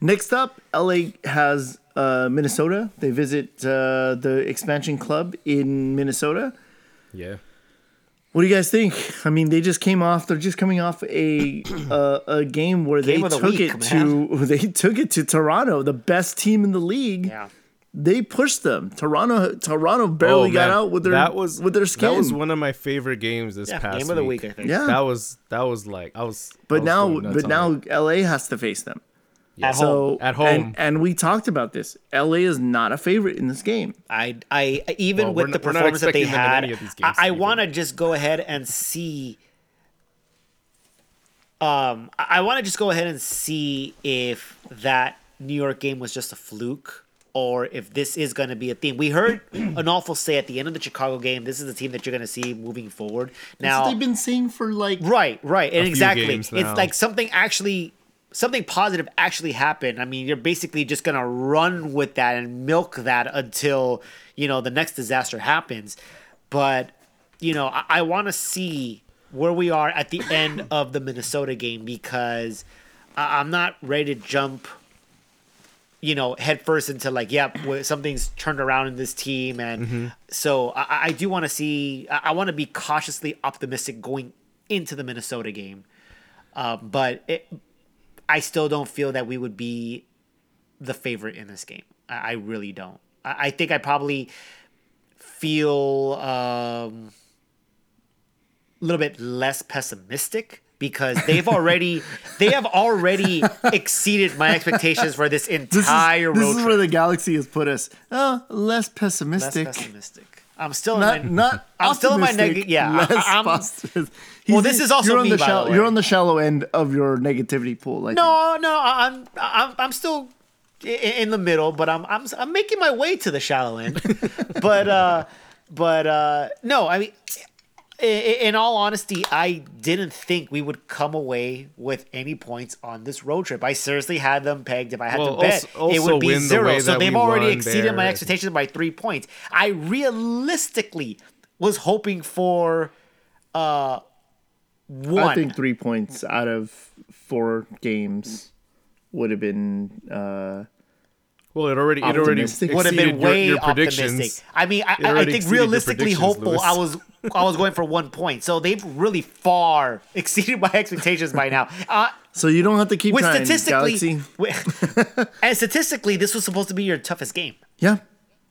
Speaker 2: next up, LA has uh, Minnesota. They visit uh, the expansion club in Minnesota.
Speaker 1: yeah.
Speaker 2: What do you guys think? I mean, they just came off. They're just coming off a [clears throat] uh, a game where
Speaker 3: Game
Speaker 2: they
Speaker 3: of the
Speaker 2: took
Speaker 3: week,
Speaker 2: it to [laughs] they took it to Toronto, the best team in the league.
Speaker 3: Yeah.
Speaker 2: They pushed them. Toronto Toronto barely
Speaker 1: Oh,
Speaker 2: got out with their
Speaker 1: that was
Speaker 2: with their skin.
Speaker 1: That was one of my favorite games this
Speaker 3: Yeah,
Speaker 1: past
Speaker 3: game of the week, I think.
Speaker 2: Yeah.
Speaker 1: That was that was like I was. I
Speaker 2: but
Speaker 1: was
Speaker 2: now but now
Speaker 1: it.
Speaker 2: LA has to face them.
Speaker 3: At
Speaker 2: So
Speaker 3: home.
Speaker 1: At home.
Speaker 2: And, and we talked about this. LA is not a favorite in this game.
Speaker 3: I, I even
Speaker 1: Well,
Speaker 3: with the
Speaker 1: not-
Speaker 3: performance that they
Speaker 1: expecting in
Speaker 3: had,
Speaker 1: any of these games
Speaker 3: I, I want to just go ahead and see. Um, I, I want to just go ahead and see if that New York game was just a fluke or if this is going to be a theme. We heard [clears throat] an awful say at the end of the Chicago game, this is the team that you're going to see moving forward. Now,
Speaker 2: what they've been saying for like
Speaker 3: Right, right, and exactly. It's like something actually, something positive actually happened. I mean, you're basically just gonna run with that and milk that until you know the next disaster happens. But you know, I, I want to see where we are at the end of the Minnesota game because I, I'm not ready to jump. You know, head first into like, yep, something's turned around in this team, and
Speaker 1: Mm-hmm.
Speaker 3: so I, I do want to see. I, I want to be cautiously optimistic going into the Minnesota game, uh, but it, I still don't feel that we would be the favorite in this game. I, I really don't. I, I think I probably feel um, a little bit less pessimistic because they've already [laughs] they have already exceeded my expectations for this
Speaker 2: this is,
Speaker 3: entire
Speaker 2: this
Speaker 3: road
Speaker 2: is
Speaker 3: trip.
Speaker 2: where the galaxy has put us. Oh, less
Speaker 3: less
Speaker 2: pessimistic.
Speaker 3: pessimistic. I'm still in
Speaker 2: Not
Speaker 3: my,
Speaker 2: not
Speaker 3: I'm still in my
Speaker 2: optimistic,
Speaker 3: neg- yeah,
Speaker 2: less
Speaker 3: I'm-
Speaker 2: positive.
Speaker 3: Well, this is also
Speaker 2: you're on
Speaker 3: me,
Speaker 2: the
Speaker 3: by the
Speaker 2: shallow,
Speaker 3: way.
Speaker 2: You're on the shallow end of your negativity pool. I think.
Speaker 3: No, no, I- I'm I'm I'm still in the middle, but I'm I'm I'm making my way to the shallow end. [laughs] but uh but uh no, I mean i- i- in all honesty, I didn't think we would come away with any points on this road trip. I seriously had them pegged. If I had
Speaker 1: Well,
Speaker 3: to bet,
Speaker 1: also-
Speaker 3: it would be
Speaker 1: win the
Speaker 3: zero. So they've already
Speaker 1: won
Speaker 3: exceeded my expectations by three points. I realistically was hoping for uh one.
Speaker 2: I think three points out of four games would have been. Uh,
Speaker 1: Well, it already it already
Speaker 3: would have been
Speaker 1: exceeded your-
Speaker 3: way
Speaker 1: your,
Speaker 3: optimistic.
Speaker 1: predictions.
Speaker 3: I mean, I, I, I think realistically hopeful.
Speaker 1: Lewis.
Speaker 3: I was I was going for one point, so they've really far [laughs] exceeded my expectations by now. Uh,
Speaker 2: so you don't have to keep
Speaker 3: with
Speaker 2: trying,
Speaker 3: statistically,
Speaker 2: Galaxy. [laughs]
Speaker 3: wi- and statistically, this was supposed to be your toughest game.
Speaker 2: Yeah.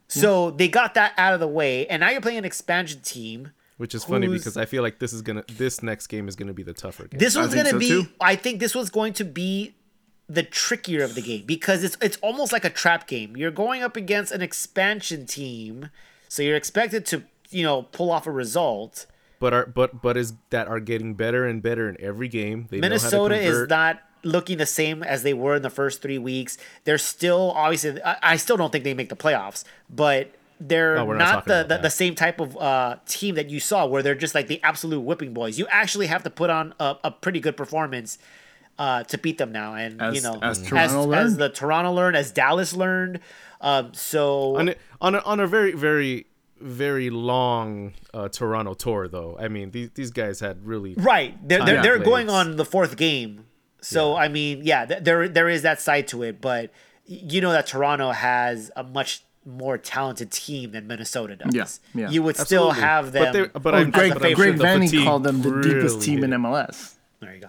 Speaker 3: So they got that out of the way, and now you're playing an expansion team.
Speaker 1: Which is funny
Speaker 3: Who's-
Speaker 1: because I feel like this is gonna this next game is gonna be the tougher game.
Speaker 3: This was
Speaker 2: think
Speaker 3: going to
Speaker 2: so,
Speaker 3: be.
Speaker 2: too.
Speaker 3: I think this was going to be the trickier of the game because it's it's almost like a trap game. You're going up against an expansion team, so you're expected to you know pull off a result.
Speaker 1: but are but but is that are getting better and better in every game. They know how to
Speaker 3: Minnesota is not looking the same as they were in the first three weeks. They're still obviously. I, I still don't think they make the playoffs, but they're
Speaker 1: we're not
Speaker 3: not, the, the, the same type of uh, team that you saw where they're just like the absolute whipping boys. You actually have to put on a, a pretty good performance uh, to beat them now, and
Speaker 2: As-
Speaker 3: you know
Speaker 2: as
Speaker 3: as, as the Toronto learned, as Dallas learned. Um, so
Speaker 1: on a, on a, on a very very very long uh, Toronto tour though. I mean these these guys had really
Speaker 3: Right. They're they're, they're going on the fourth game. So I mean, yeah, th- there there is that side to it, but you know that Toronto has a much more talented team than Minnesota does.
Speaker 2: Yeah, yeah.
Speaker 3: You would still
Speaker 1: Absolutely.
Speaker 3: have
Speaker 1: But
Speaker 3: them.
Speaker 1: they- but
Speaker 2: Oh,
Speaker 1: I-
Speaker 2: Greg,
Speaker 3: the
Speaker 1: but I'm
Speaker 3: favorite.
Speaker 2: Greg
Speaker 1: Vanney
Speaker 2: called them the deepest
Speaker 1: really
Speaker 2: team in. MLS.
Speaker 3: There you go.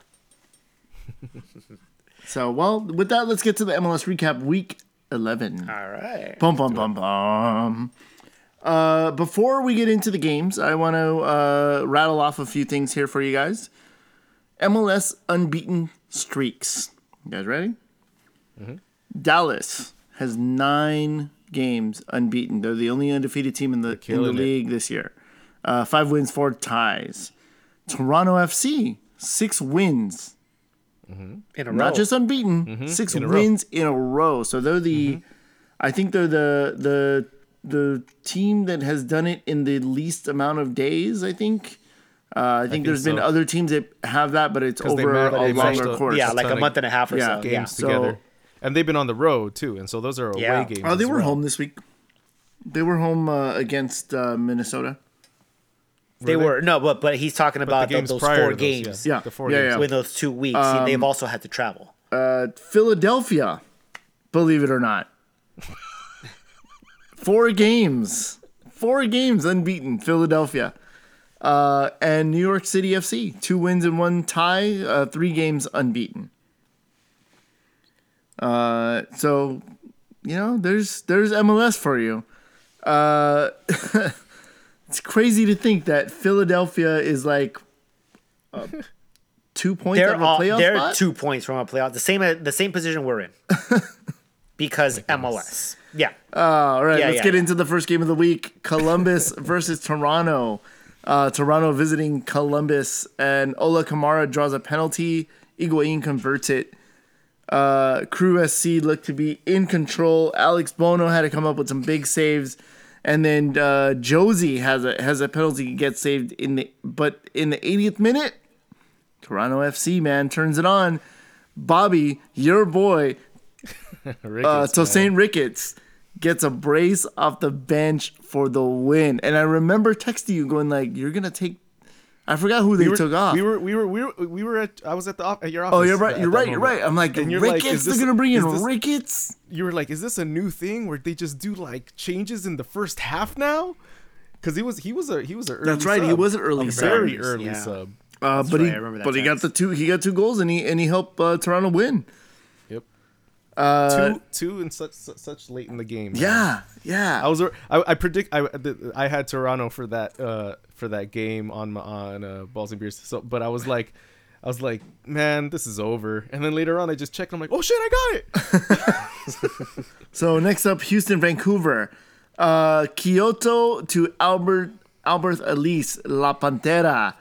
Speaker 3: [laughs]
Speaker 2: So, well, with that, let's get to the MLS recap week 11.
Speaker 3: All right.
Speaker 2: Bum, bum, bum, bum. Uh, before we get into the games, I want to uh, rattle off a few things here for you guys. MLS unbeaten streaks. You guys ready? Dallas has nine games unbeaten. They're the only undefeated team in the, in the
Speaker 1: killing it.
Speaker 2: league this year. Uh, five wins, four ties. Toronto FC, six wins
Speaker 3: In a row.
Speaker 2: not just unbeaten, six
Speaker 1: in a row.
Speaker 2: wins in a row. So they're the, I think they're the the the team that has done it in the least amount of days. I think. Uh, I think there's been
Speaker 1: so.
Speaker 2: other teams that have that, but it's
Speaker 1: 'Cause they
Speaker 2: over
Speaker 1: ma-
Speaker 2: a
Speaker 1: they matched
Speaker 2: longer
Speaker 1: up-
Speaker 2: course.
Speaker 3: yeah, like a
Speaker 1: ton
Speaker 3: month and a half or
Speaker 2: yeah,
Speaker 3: so.
Speaker 1: games
Speaker 3: Yeah.
Speaker 2: So-
Speaker 1: together. And they've been on the road too, and so those are away
Speaker 3: Yeah.
Speaker 1: games.
Speaker 2: Oh, they
Speaker 1: as
Speaker 2: were
Speaker 1: well.
Speaker 2: home this week. They were home uh, against uh, Minnesota.
Speaker 3: They
Speaker 1: Were they?
Speaker 3: were no, but but he's talking
Speaker 1: But
Speaker 3: about
Speaker 1: the
Speaker 3: th-
Speaker 1: games
Speaker 3: those
Speaker 1: prior
Speaker 3: four
Speaker 1: to those,
Speaker 3: games
Speaker 2: Yeah.
Speaker 1: the four
Speaker 2: Yeah,
Speaker 1: games.
Speaker 2: yeah.
Speaker 3: with those two weeks. they've also had to travel.
Speaker 2: Uh, Philadelphia, believe it or not, [laughs] four games, four games unbeaten. Philadelphia, uh, and New York City FC, two wins and one tie, uh, three games unbeaten. Uh, so, you know, there's there's MLS for you. Uh, [laughs] it's crazy to think that Philadelphia is like uh, [laughs] two points
Speaker 3: They're
Speaker 2: out of a
Speaker 3: all,
Speaker 2: playoff
Speaker 3: they're
Speaker 2: spot.
Speaker 3: two points from a playoff. The same the same position we're in. [laughs] because MLS. Yeah.
Speaker 2: All right,
Speaker 3: Yeah,
Speaker 2: let's
Speaker 3: yeah,
Speaker 2: get
Speaker 3: yeah.
Speaker 2: into the first game of the week: Columbus [laughs] versus Toronto. Uh, Toronto visiting Columbus, and Ola Kamara draws a penalty. Higuain converts it. Uh, Crew SC looked to be in control. Alex Bono had to come up with some big saves, and then uh, Jozy has a has a penalty get saved in the but in the 80th minute, Toronto FC man turns it on. Bobby, your boy, [laughs]
Speaker 1: Ricketts,
Speaker 2: uh, so. St. Ricketts gets a brace off the bench for the win. And I remember texting you going like, "You're gonna take." I forgot who they
Speaker 1: we were,
Speaker 2: took off.
Speaker 1: We were we were we were we were at I was at the off, at your office.
Speaker 2: oh, you're right.
Speaker 1: at
Speaker 2: You're
Speaker 1: that
Speaker 2: right. You're right. I'm like,
Speaker 1: And you're like,
Speaker 2: Ricketts.
Speaker 1: is this-
Speaker 2: they're gonna bring in
Speaker 1: is this-
Speaker 2: Ricketts.
Speaker 1: You were like, is this a new thing where they just do like changes in the first half now? Because he was he was a he was a early
Speaker 2: That's right, he was an early
Speaker 1: a
Speaker 2: sub.
Speaker 1: very early
Speaker 3: yeah.
Speaker 1: sub.
Speaker 2: Uh, but
Speaker 3: right,
Speaker 2: he,
Speaker 3: I remember
Speaker 2: but he got the two. He got two goals, and he and he helped uh, Toronto win. Uh,
Speaker 1: two two in such such, such late in the game. man.
Speaker 2: yeah, yeah.
Speaker 1: I was I, I predict I I had Toronto for that uh for that game on my on uh, balls and beers. So but I was like. I was like, man, this is over. And then later on, I just checked. I'm like, oh shit, I got it. [laughs]
Speaker 2: So next up, Houston, Vancouver, uh, Quioto to Albert Alberth Elis La Pantera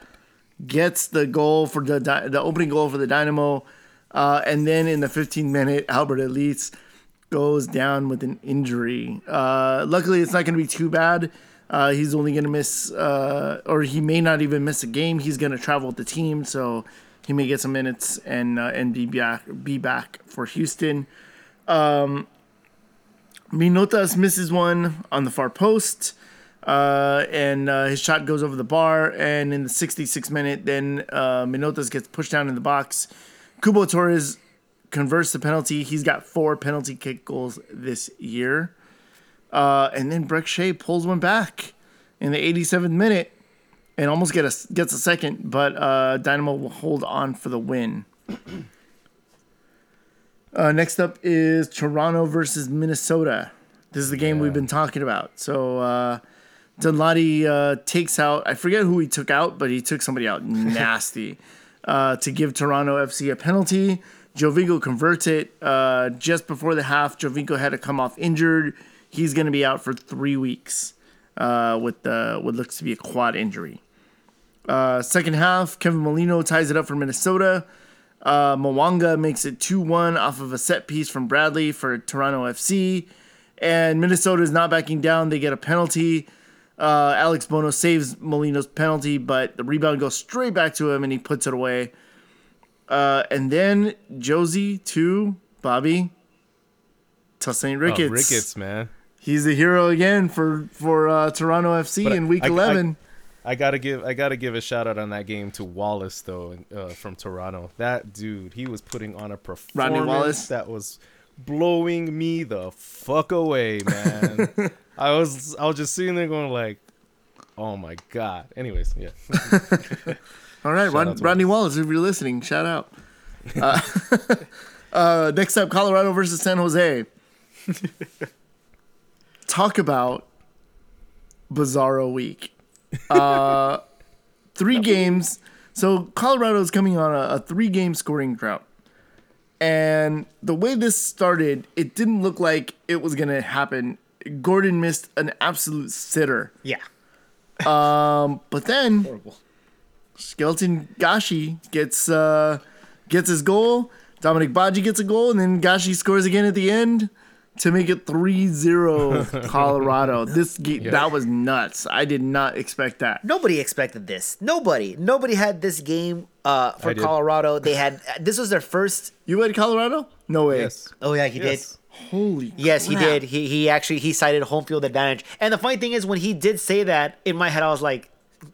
Speaker 2: gets the goal for the the opening goal for the Dynamo, uh, and then in the 15th minute, Alberth Elis goes down with an injury. Uh, luckily, it's not going to be too bad. Uh, he's only going to miss, uh, or he may not even miss a game. He's going to travel with the team, so he may get some minutes and uh, and be back be back for Houston. Um, Manotas misses one on the far post, uh, and his shot goes over the bar. And in the 66 minute, then Manotas gets pushed down in the box. Cubo Torres converts the penalty. He's got four penalty kick goals this year. Uh, and then Brek Shea pulls one back in the 87th minute and almost get a, gets a second, but uh, Dynamo will hold on for the win. [clears throat] Uh, next up is Toronto versus Minnesota. This is the game we've been talking about. So uh, Dunladi uh, takes out, I forget who he took out, but he took somebody out [laughs] nasty uh, to give Toronto FC a penalty. Giovinco converts it uh, just before the half. Giovinco had to come off injured. He's going to be out for three weeks uh, with the, what looks to be a quad injury. Uh, second half, Kevin Molino ties it up for Minnesota. Uh, Mavinga makes it 2 1 off of a set piece from Bradley for Toronto FC. And Minnesota is not backing down. They get a penalty. Uh, Alex Bono saves Molino's penalty, but the rebound goes straight back to him and he puts it away. Uh, and then Jozy to Bobby to St.
Speaker 1: Oh,
Speaker 2: Ricketts.
Speaker 1: Ricketts, man.
Speaker 2: He's the hero again for for uh, Toronto FC
Speaker 1: But
Speaker 2: in week
Speaker 1: I- I-
Speaker 2: 11.
Speaker 1: I gotta give I gotta give a shout out on that game to Wallace though uh, from Toronto. That dude, he was putting on a performance
Speaker 2: Wallace?
Speaker 1: that was blowing me the fuck away, man. [laughs] I was I was just sitting there going like, oh my god. Anyways, yeah. [laughs]
Speaker 2: All right, Rod- Rodney Wallace, if you're listening, shout out. Uh, [laughs] uh, next up, Colorado versus San Jose. Talk about Bizarro week. Uh, three games. So Colorado is coming on a, a three-game scoring drought, and the way this started, it didn't look like it was gonna happen. Gordon missed an absolute sitter,
Speaker 3: Yeah.
Speaker 2: um, but then
Speaker 3: Horrible.
Speaker 2: Shkelzen Gashi gets uh, gets his goal. Dominique Badji gets a goal, and then Gashi scores again at the end to make it 3-0 [laughs] Colorado. this ga- that was nuts. I did not expect that.
Speaker 3: Nobody expected this. Nobody. Nobody had this game uh, for Colorado. They had [laughs] this was their first.
Speaker 2: You had Colorado? No way.
Speaker 1: yes.
Speaker 3: Oh yeah, he
Speaker 1: Yes.
Speaker 2: Holy.
Speaker 3: Yes, he did. He he actually he cited home field advantage. And the funny thing is, when he did say that, in my head I was like,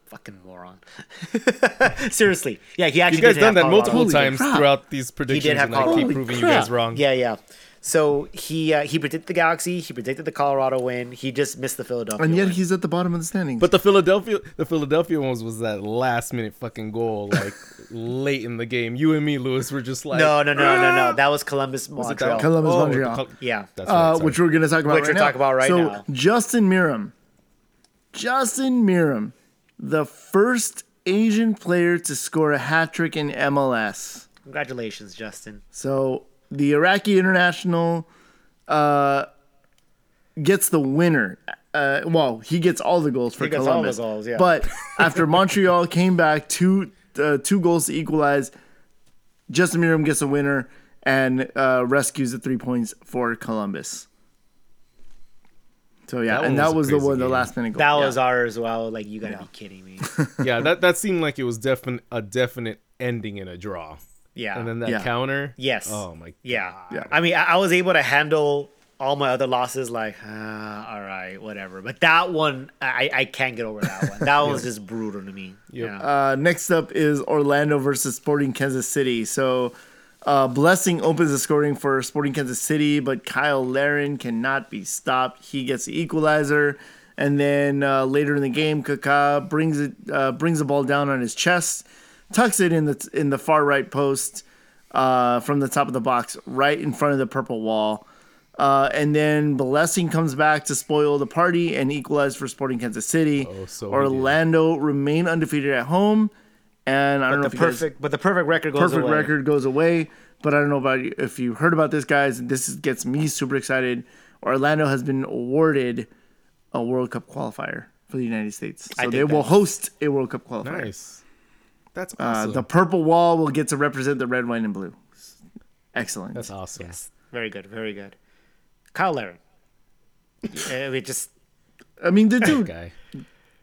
Speaker 3: "Fucking moron." [laughs] Seriously, yeah, he actually
Speaker 1: You guys
Speaker 3: did
Speaker 1: done
Speaker 3: have
Speaker 1: that
Speaker 3: Colorado.
Speaker 1: multiple
Speaker 2: Holy
Speaker 1: times
Speaker 2: crap.
Speaker 1: throughout these predictions,
Speaker 3: have
Speaker 1: and I keep
Speaker 2: Colorado.
Speaker 1: proving you guys wrong.
Speaker 3: Yeah, yeah. So he uh, he predicted the Galaxy. He predicted the Colorado win. He just missed the Philadelphia.
Speaker 2: And yet
Speaker 3: win.
Speaker 2: he's at the bottom of the standings.
Speaker 1: But the Philadelphia, the Philadelphia ones was that last minute fucking goal, like [laughs] late in the game. You and me, Lewis, were just like,
Speaker 3: no, no, no, no,
Speaker 1: "Ah!"
Speaker 3: no. That was Columbus Montreal.
Speaker 1: that-
Speaker 2: Columbus,
Speaker 1: Oh,
Speaker 2: Montreal.
Speaker 1: Col-
Speaker 3: yeah.
Speaker 1: That's
Speaker 2: uh, which we're going to talk about
Speaker 3: Which
Speaker 2: right
Speaker 3: we're
Speaker 2: now.
Speaker 3: talking about right
Speaker 2: so,
Speaker 3: now.
Speaker 2: Justin Meram. Justin Meram, the first Asian player to score a hat trick in MLS.
Speaker 3: Congratulations, Justin.
Speaker 2: So the Iraqi international uh, gets the winner. Uh, well, he gets all the goals for
Speaker 3: He gets all the
Speaker 2: Columbus.
Speaker 3: goals, yeah.
Speaker 2: But [laughs] after Montreal came back two uh, two goals to equalize, Justin Meram gets a winner and uh, rescues the three points for Columbus. So yeah,
Speaker 1: That
Speaker 2: and
Speaker 1: one was
Speaker 2: that was the
Speaker 1: crazy
Speaker 2: one, the last minute goal.
Speaker 3: That
Speaker 2: Yeah.
Speaker 3: was ours. Well, like you gotta be kidding me. [laughs]
Speaker 1: yeah, that that seemed like it was definite a definite ending in a draw.
Speaker 3: Yeah.
Speaker 1: And then that
Speaker 2: Yeah.
Speaker 1: counter.
Speaker 3: Yes.
Speaker 1: Oh my.
Speaker 3: Yeah.
Speaker 2: Yeah.
Speaker 3: I mean, I, I was able to handle all my other losses, like, ah, all right, whatever. But that one, I, I can't get over that one. That [laughs] one was just brutal to me.
Speaker 1: Yep.
Speaker 3: Yeah.
Speaker 2: Uh, next up is Orlando versus Sporting Kansas City. So, uh, Blessing opens the scoring for Sporting Kansas City, but Cyle Larin cannot be stopped. He gets the equalizer, and then uh, later in the game, Kaká brings it uh, brings the ball down on his chest, tucks it in the in the far right post uh, from the top of the box, right in front of the purple wall. Uh, and then Blessing comes back to spoil the party and equalize for Sporting Kansas City.
Speaker 1: Oh, so.
Speaker 2: Orlando remain undefeated at home, and I don't know
Speaker 3: the
Speaker 2: if you guys,
Speaker 3: perfect, but the perfect record goes
Speaker 2: perfect
Speaker 3: away.
Speaker 2: record goes away. But I don't know about you, if you heard about this, guys. This gets me super excited. Orlando has been awarded a World Cup qualifier for the United States, so they will host a World Cup qualifier.
Speaker 1: Nice. That's
Speaker 2: Uh, the purple wall will get to represent the red, white, and blue. Excellent.
Speaker 1: That's awesome.
Speaker 3: Yes. Very good. Very good. Cyle Larin. [laughs] Uh, we just
Speaker 2: I mean, the dude,
Speaker 1: Guy.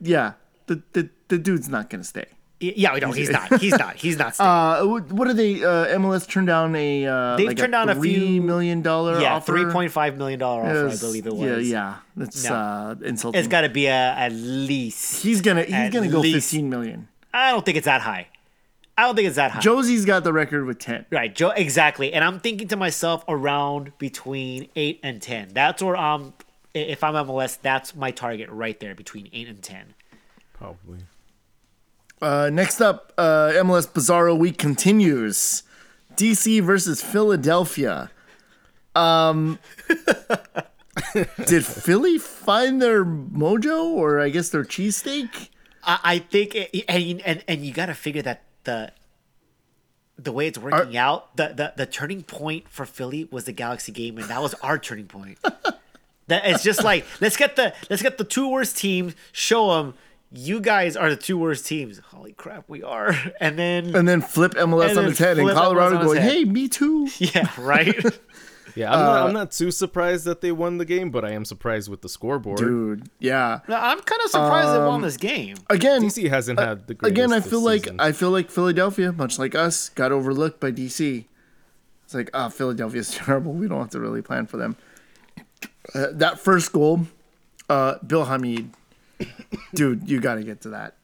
Speaker 2: yeah, the, the the dude's not gonna stay.
Speaker 3: Yeah, no, he's not. [laughs] He's not. He's not. staying.
Speaker 2: Uh, what what are they? Uh, MLS turned down a uh,
Speaker 3: They've
Speaker 2: like
Speaker 3: turned down a
Speaker 2: three
Speaker 3: few-
Speaker 2: million dollar
Speaker 3: yeah,
Speaker 2: offer.
Speaker 3: three point five million dollar offer, I believe it was.
Speaker 2: Yeah, yeah, that's
Speaker 3: No.
Speaker 2: uh, insulting.
Speaker 3: It's got to be a, at least.
Speaker 2: he's gonna he's gonna go
Speaker 3: least-
Speaker 2: fifteen million.
Speaker 3: I don't think it's that high. I don't think it's that high.
Speaker 2: Jozy's got the record with ten.
Speaker 3: Right, Joe. Exactly, and I'm thinking to myself around between eight and ten. That's where I'm. If I'm MLS, that's my target right there between eight and ten.
Speaker 1: Probably.
Speaker 2: Uh, next up, uh, MLS Bizarro Week continues. DC versus Philadelphia. Um, [laughs] did Philly find their mojo, or I guess their cheesesteak?
Speaker 3: I, I think, it, and, and and you got to figure that the the way it's working out, the, the the turning point for Philly was the Galaxy game, and that was our turning point. [laughs] that it's just like let's get the let's get the two worst teams, show them you guys are the two worst teams. Holy crap, we are, and then
Speaker 2: And then flip MLS on its head, and Colorado
Speaker 3: MLS
Speaker 2: going. "Hey, me too." [laughs]
Speaker 3: yeah, right. [laughs]
Speaker 1: Yeah, I'm, not, I'm not too surprised that they won the game, but I am surprised with the scoreboard.
Speaker 2: Dude, yeah.
Speaker 3: I'm kind of surprised they won this game.
Speaker 2: Again,
Speaker 1: DC hasn't had the greatest
Speaker 2: again, I feel like
Speaker 1: season.
Speaker 2: I feel like Philadelphia, much like us, got overlooked by DC. It's like, ah, Philadelphia's [laughs] terrible. We don't have to really plan for them. Uh, that first goal, uh, Bill Hamid, dude, you got to get to that.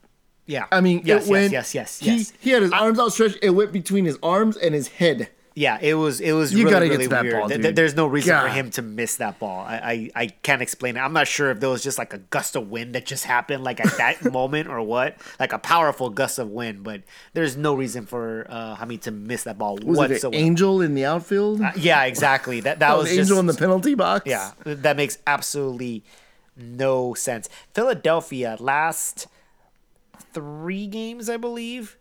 Speaker 3: Yeah.
Speaker 2: I mean,
Speaker 3: yes,
Speaker 2: it went.
Speaker 3: yes, yes, yes,
Speaker 2: he,
Speaker 3: yes.
Speaker 2: He had his arms outstretched. It went between his arms and his head.
Speaker 3: Yeah, it was it was
Speaker 2: You
Speaker 3: really,
Speaker 2: gotta get
Speaker 3: really
Speaker 2: to that
Speaker 3: weird.
Speaker 2: ball, dude.
Speaker 3: There's no reason for him to miss that ball. I, I I can't explain it. I'm not sure if there was just like a gust of wind that just happened like at that [laughs] moment or what, like a powerful gust of wind. But there's no reason for uh, Hamid to miss that ball
Speaker 2: Was it an angel in the outfield?
Speaker 3: yeah, exactly. That that [laughs]
Speaker 2: Oh,
Speaker 3: was
Speaker 2: an angel
Speaker 3: just,
Speaker 2: in the penalty box.
Speaker 3: yeah. That makes absolutely no sense. Philadelphia last three games, I believe,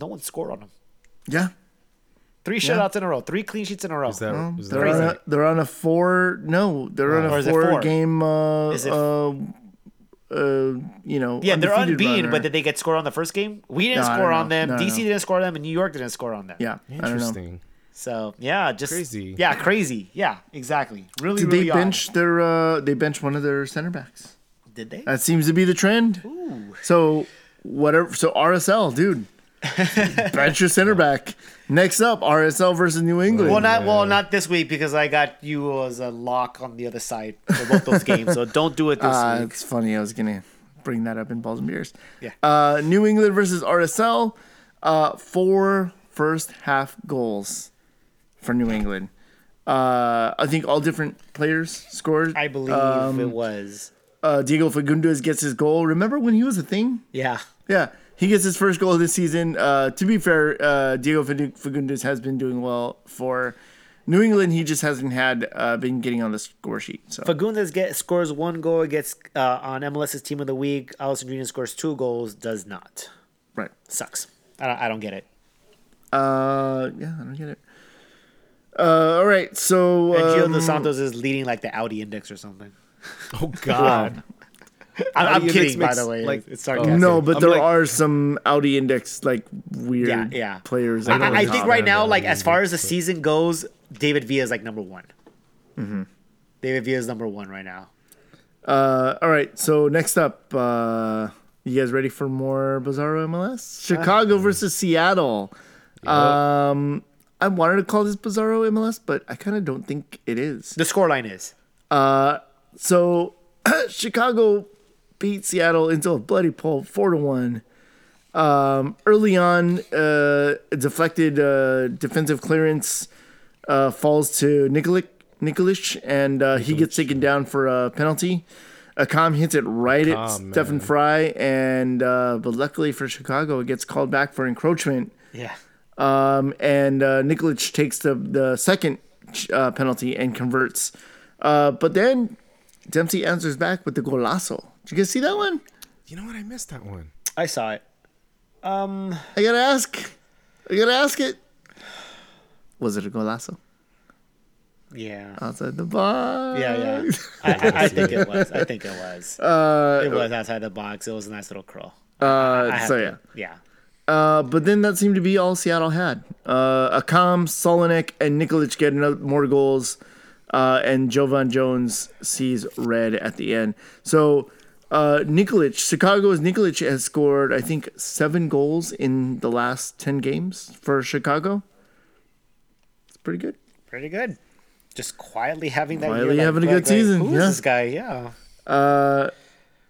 Speaker 3: no one scored on them.
Speaker 2: yeah.
Speaker 3: Three shutouts in a row, three clean sheets in a row.
Speaker 1: Is that, is that
Speaker 2: They're on, a, they're on a four. No, they're on a four,
Speaker 3: four?
Speaker 2: game. Uh,
Speaker 3: Is it-
Speaker 2: uh, uh, you know,
Speaker 3: Yeah, they're unbeaten,
Speaker 2: runner.
Speaker 3: but did they get scored on the first game? We didn't
Speaker 2: No,
Speaker 3: score on them.
Speaker 2: No,
Speaker 3: DC
Speaker 2: no.
Speaker 3: didn't score on them, and New York didn't score on them.
Speaker 2: yeah, I don't know.
Speaker 1: Interesting.
Speaker 3: So yeah, just
Speaker 1: Crazy.
Speaker 3: Yeah, crazy. Yeah, exactly. Really,
Speaker 2: Did
Speaker 3: really
Speaker 2: they
Speaker 3: odd.
Speaker 2: bench their? Uh, they bench one of their center backs.
Speaker 3: Did they?
Speaker 2: That seems to be the trend. Ooh. So whatever. So RSL, dude, [laughs] bench your center back. Next up, RSL versus New England.
Speaker 3: well, not well, not this week because I got you as a lock on the other side for both those games. So don't do it this
Speaker 2: Uh, [laughs]
Speaker 3: week.
Speaker 2: it's funny. I was gonna bring that up in balls and beers.
Speaker 3: Yeah.
Speaker 2: Uh, New England versus RSL. Uh, four first half goals for New England. Uh, I think all different players scored.
Speaker 3: I believe
Speaker 2: um,
Speaker 3: it was.
Speaker 2: uh, Diego Fagundez gets his goal. Remember when he was a thing?
Speaker 3: Yeah.
Speaker 2: Yeah, he gets his first goal of this season. Uh, to be fair, uh, Diego Fagundez has been doing well for New England. He just hasn't had uh, been getting on the score sheet. So
Speaker 3: Fagundez get scores one goal, gets uh, on MLS's team of the week. Allison Green scores two goals, does not.
Speaker 2: right.
Speaker 3: Sucks. I don't, I don't get it.
Speaker 2: Uh, yeah, I don't get it. Uh, all right, so
Speaker 3: And Gio
Speaker 2: um,
Speaker 3: Dos Santos is leading like the Audi index or something.
Speaker 1: Oh God. [laughs]
Speaker 3: I'm, I'm
Speaker 1: Audi index
Speaker 3: kidding, by the way.
Speaker 1: like-
Speaker 3: it's sarcastic.
Speaker 2: uh, no, but
Speaker 1: I'm
Speaker 2: there
Speaker 1: like-
Speaker 2: are some Audi index like weird
Speaker 3: Yeah, yeah.
Speaker 2: players.
Speaker 3: I,
Speaker 2: at the
Speaker 3: I think right now, like as far as the season goes, David Villa is like number one.
Speaker 2: Mm-hmm.
Speaker 3: David Villa is number one right now.
Speaker 2: Uh, all right, so next up, uh, you guys ready for more Bizarro MLS? Chicago versus Seattle. Um, I wanted to call this Bizarro MLS, but I kind of don't think it is.
Speaker 3: The scoreline is
Speaker 2: Uh, so [clears throat] Chicago beat Seattle into a bloody pulp, four to one. Um, early on, uh, deflected uh, defensive clearance uh, falls to Nikolic, Nikolic, and uh, he gets taken down for a penalty. Accam hits it right at
Speaker 1: Stefan.
Speaker 2: Frei, and uh, but luckily for Chicago, it gets called back for encroachment.
Speaker 3: yeah.
Speaker 2: Um, and uh, Nikolic takes the the second uh, penalty and converts. Uh, but then Dempsey answers back with the golazo. Did you guys see that one?
Speaker 1: You know what? I missed that one.
Speaker 3: I saw it. Um,
Speaker 2: I gotta ask. I gotta ask it. Was it a golazo
Speaker 3: yeah,
Speaker 2: outside the box?
Speaker 3: yeah, yeah. [laughs] I, I, I think it was. I think it was.
Speaker 2: Uh,
Speaker 3: it was outside the box. It was a nice little curl.
Speaker 2: uh, so
Speaker 3: to-
Speaker 2: yeah.
Speaker 3: yeah.
Speaker 2: Uh, but then that seemed to be all Seattle had. Uh, Accam, Solignac, and Nikolic get another, more goals, uh, and Joevin Jones sees red at the end. So uh, Nikolic, Chicago's Nikolic has scored, I think, seven goals in the last 10 games for Chicago. It's pretty good.
Speaker 3: Pretty good. Just quietly having that
Speaker 2: Quietly
Speaker 3: year,
Speaker 2: having a good
Speaker 3: like,
Speaker 2: season,
Speaker 3: Who
Speaker 2: yeah.
Speaker 3: this guy? Yeah.
Speaker 2: Uh,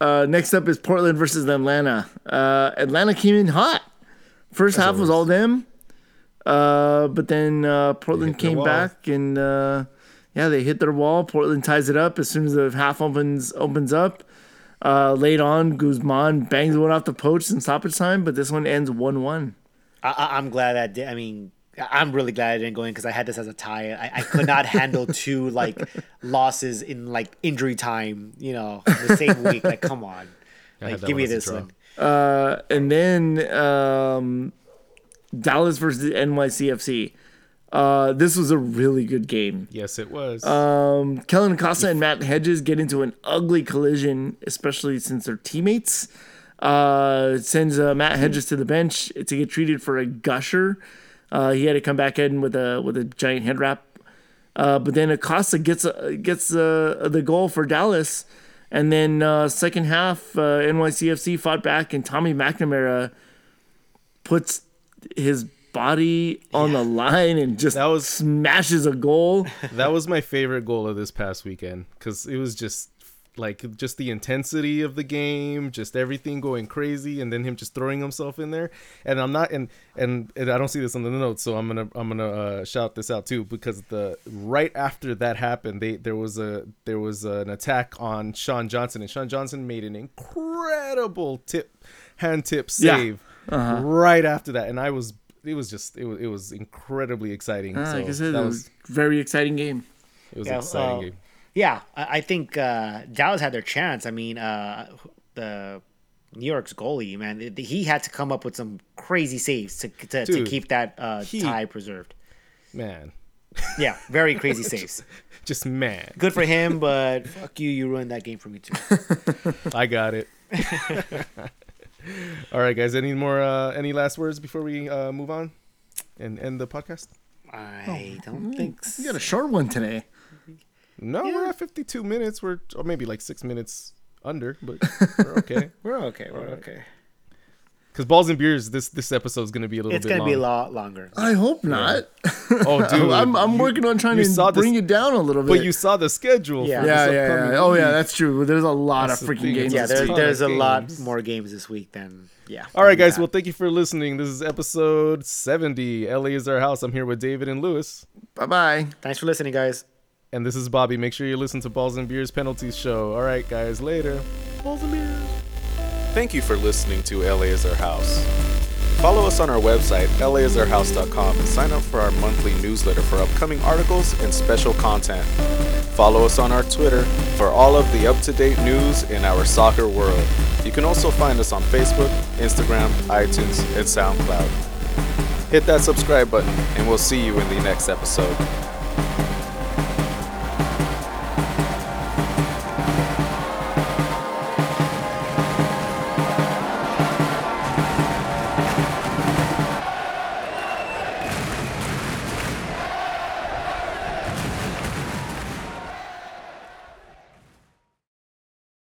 Speaker 2: uh, next up is Portland versus Atlanta. Uh, Atlanta came in hot. First half was all them. Uh, but then uh, Portland came back and uh, yeah, they hit their wall. Portland ties it up as soon as the half opens opens up. Uh, late on, Guzman bangs one off the post in stoppage time, but this one ends one one.
Speaker 3: I, I, I'm glad that did. I mean, I- I'm really glad I didn't go in because I had this as a tie. I, I could not handle [laughs] two like losses in like injury time. You know, the same week. Like, come on, [laughs]
Speaker 1: I
Speaker 3: like give me this one.
Speaker 2: Uh, and then um, Dallas versus NYCFC. Uh, this was a really good game.
Speaker 1: Yes, it was.
Speaker 2: Um, Kellyn Acosta and Matt Hedges get into an ugly collision, especially since they're teammates. Uh, it sends uh, Matt Hedges to the bench to get treated for a gusher. Uh, he had to come back in with a with a giant head wrap. Uh, but then Acosta gets uh, gets uh, the goal for Dallas, and then uh, second half uh, NYCFC fought back, and Tommy McNamara puts his body on the line and just
Speaker 1: That was-
Speaker 2: smashes a goal. [laughs]
Speaker 1: that was my favorite goal of this past weekend because it was just like just the intensity of the game, just everything going crazy, and then him just throwing himself in there. And I'm not, and and, and I don't see this on the notes, so I'm gonna I'm gonna uh, shout this out too because the right after that happened, they there was a there was an attack on Sean Johnson, and Sean Johnson made an incredible tip hand tip
Speaker 2: Yeah.
Speaker 1: save right after that, and I was. It was just it was it was incredibly exciting.
Speaker 2: Uh,
Speaker 1: so
Speaker 2: like I said,
Speaker 1: that
Speaker 2: it
Speaker 1: was
Speaker 2: was a very exciting game.
Speaker 1: it was
Speaker 3: Yeah,
Speaker 1: an exciting
Speaker 3: uh,
Speaker 1: game.
Speaker 3: Yeah, I, I think uh, Dallas had their chance. I mean, uh, the New York's goalie, man, th- he had to come up with some crazy saves to to, to keep that uh,
Speaker 1: he-
Speaker 3: tie preserved.
Speaker 1: Man,
Speaker 3: Yeah, very [laughs] crazy saves.
Speaker 1: just man.
Speaker 3: Good for him, but [laughs] fuck you, you ruined that game for me too. [laughs]
Speaker 1: I got it. [laughs] All right, guys. Any more? Uh, any last words before we uh, move on and end the podcast?
Speaker 3: I don't think so.
Speaker 2: You got a short one today.
Speaker 1: No, we're at 52 minutes. We're or maybe like six minutes under, but [laughs] we're okay.
Speaker 3: We're okay. We're okay.
Speaker 1: Because balls and beers, this this episode is gonna be a little
Speaker 3: It's
Speaker 1: bit
Speaker 3: gonna
Speaker 1: long.
Speaker 3: be a lot longer.
Speaker 2: I hope not.
Speaker 1: Oh, [laughs] dude,
Speaker 2: I'm, I'm
Speaker 1: you-
Speaker 2: working on trying to
Speaker 1: saw this-
Speaker 2: bring it down a little bit.
Speaker 1: But you saw the schedule.
Speaker 3: Yeah.
Speaker 1: for
Speaker 2: yeah,
Speaker 1: this
Speaker 2: yeah,
Speaker 1: upcoming
Speaker 2: yeah. Oh, yeah, that's true. There's a lot
Speaker 1: That's
Speaker 2: of freaking games.
Speaker 3: Yeah, there, there's
Speaker 1: of
Speaker 3: a lot more games this week than yeah.
Speaker 1: All right, guys.
Speaker 3: that.
Speaker 1: Well, thank you for listening. This is episode 70. LA is our house. I'm here with David and Lewis.
Speaker 2: Bye bye.
Speaker 3: thanks for listening, guys.
Speaker 1: And this is Bobby. Make sure you listen to Balls and Beers Penalties Show. All right, guys. Later. Balls and Beers. Thank you for listening to LA is our house. Follow us on our website, laisourhouse.com, and sign up for our monthly newsletter for upcoming articles and special content. Follow us on our Twitter for all of the up to date news in our soccer world. You can also find us on Facebook, Instagram, iTunes, and SoundCloud. Hit that subscribe button, and we'll see you in the next episode.